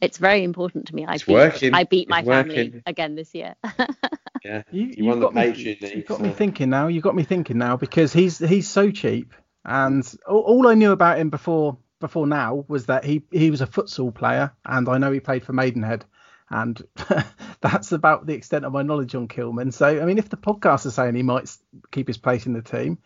It's very important to me. I it's beat, working. I beat my it's family working. again this year. yeah, you, you, you won the Patreon. Me, you got so. me thinking now. You got me thinking now because he's he's so cheap, and all, all I knew about him before before now was that he he was a futsal player, and I know he played for Maidenhead and that's about the extent of my knowledge on Kilman. So, I mean, if the podcast is saying he might keep his place in the team,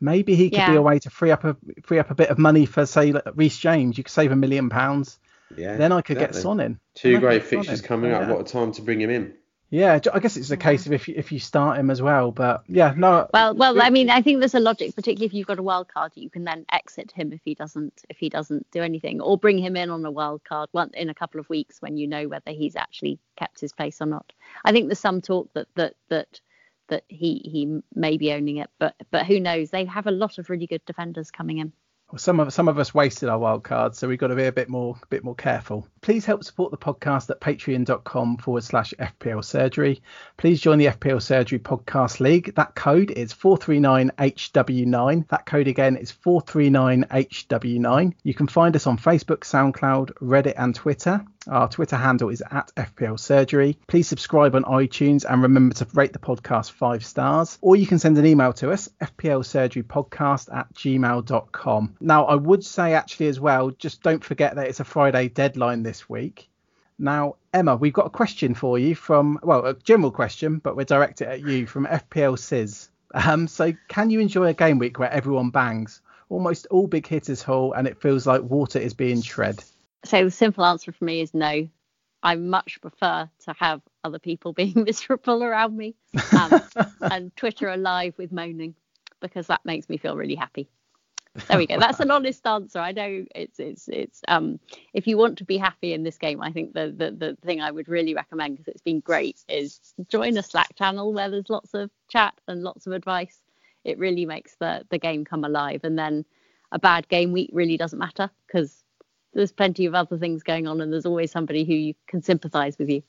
maybe he could yeah. be a way to free up a free up a bit of money for, say, like Reece James. You could save a million pounds. Yeah. Then I could exactly. get Son in. Two great fixtures coming up. What a time to bring him in. Yeah, I guess it's a case of if you, if you start him as well, but yeah, no. Well, well, I mean, I think there's a logic, particularly if you've got a wild card, you can then exit him if he doesn't if he doesn't do anything, or bring him in on a wild card one in a couple of weeks when you know whether he's actually kept his place or not. I think there's some talk that that that that he he may be owning it, but but who knows? They have a lot of really good defenders coming in some of some of us wasted our wild cards, so we've got to be a bit more a bit more careful. Please help support the podcast at patreon.com forward slash FPL surgery. Please join the FPL Surgery Podcast League. That code is 439HW9. That code again is 439HW9. You can find us on Facebook, SoundCloud, Reddit, and Twitter. Our Twitter handle is at FPL Surgery. Please subscribe on iTunes and remember to rate the podcast five stars. Or you can send an email to us, fplsurgerypodcast at gmail.com. Now, I would say actually as well, just don't forget that it's a Friday deadline this week. Now, Emma, we've got a question for you from, well, a general question, but we're direct it at you from FPL Sis. Um, so, can you enjoy a game week where everyone bangs? Almost all big hitters haul, and it feels like water is being tread. So the simple answer for me is no. I much prefer to have other people being miserable around me um, and Twitter alive with moaning because that makes me feel really happy. There we go. That's an honest answer. I know it's it's it's um if you want to be happy in this game, I think the the, the thing I would really recommend because it's been great is join a Slack channel where there's lots of chat and lots of advice. It really makes the the game come alive and then a bad game week really doesn't matter because there's plenty of other things going on and there's always somebody who you can sympathize with you.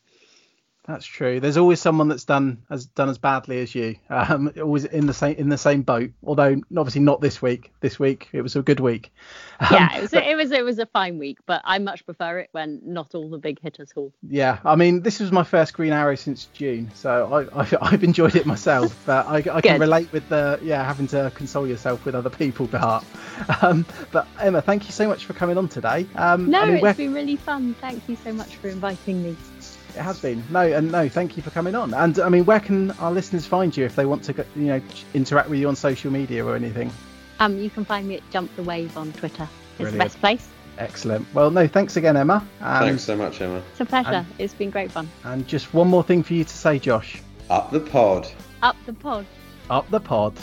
That's true. There's always someone that's done as done as badly as you. Um, always in the same in the same boat. Although obviously not this week. This week it was a good week. Um, yeah, it was, but, it was it was a fine week, but I much prefer it when not all the big hitters fall. Yeah, I mean this was my first Green Arrow since June, so I, I have enjoyed it myself. But I, I can relate with the yeah having to console yourself with other people, Bart. Um, but Emma, thank you so much for coming on today. Um, no, I mean, it's been really fun. Thank you so much for inviting me. It has been. No, and no, thank you for coming on. And I mean, where can our listeners find you if they want to, you know, interact with you on social media or anything? Um, you can find me at Jump the Wave on Twitter. It's Brilliant. the best place. Excellent. Well, no, thanks again, Emma. And, thanks so much, Emma. It's a pleasure. And, it's been great fun. And just one more thing for you to say, Josh. Up the pod. Up the pod. Up the pod.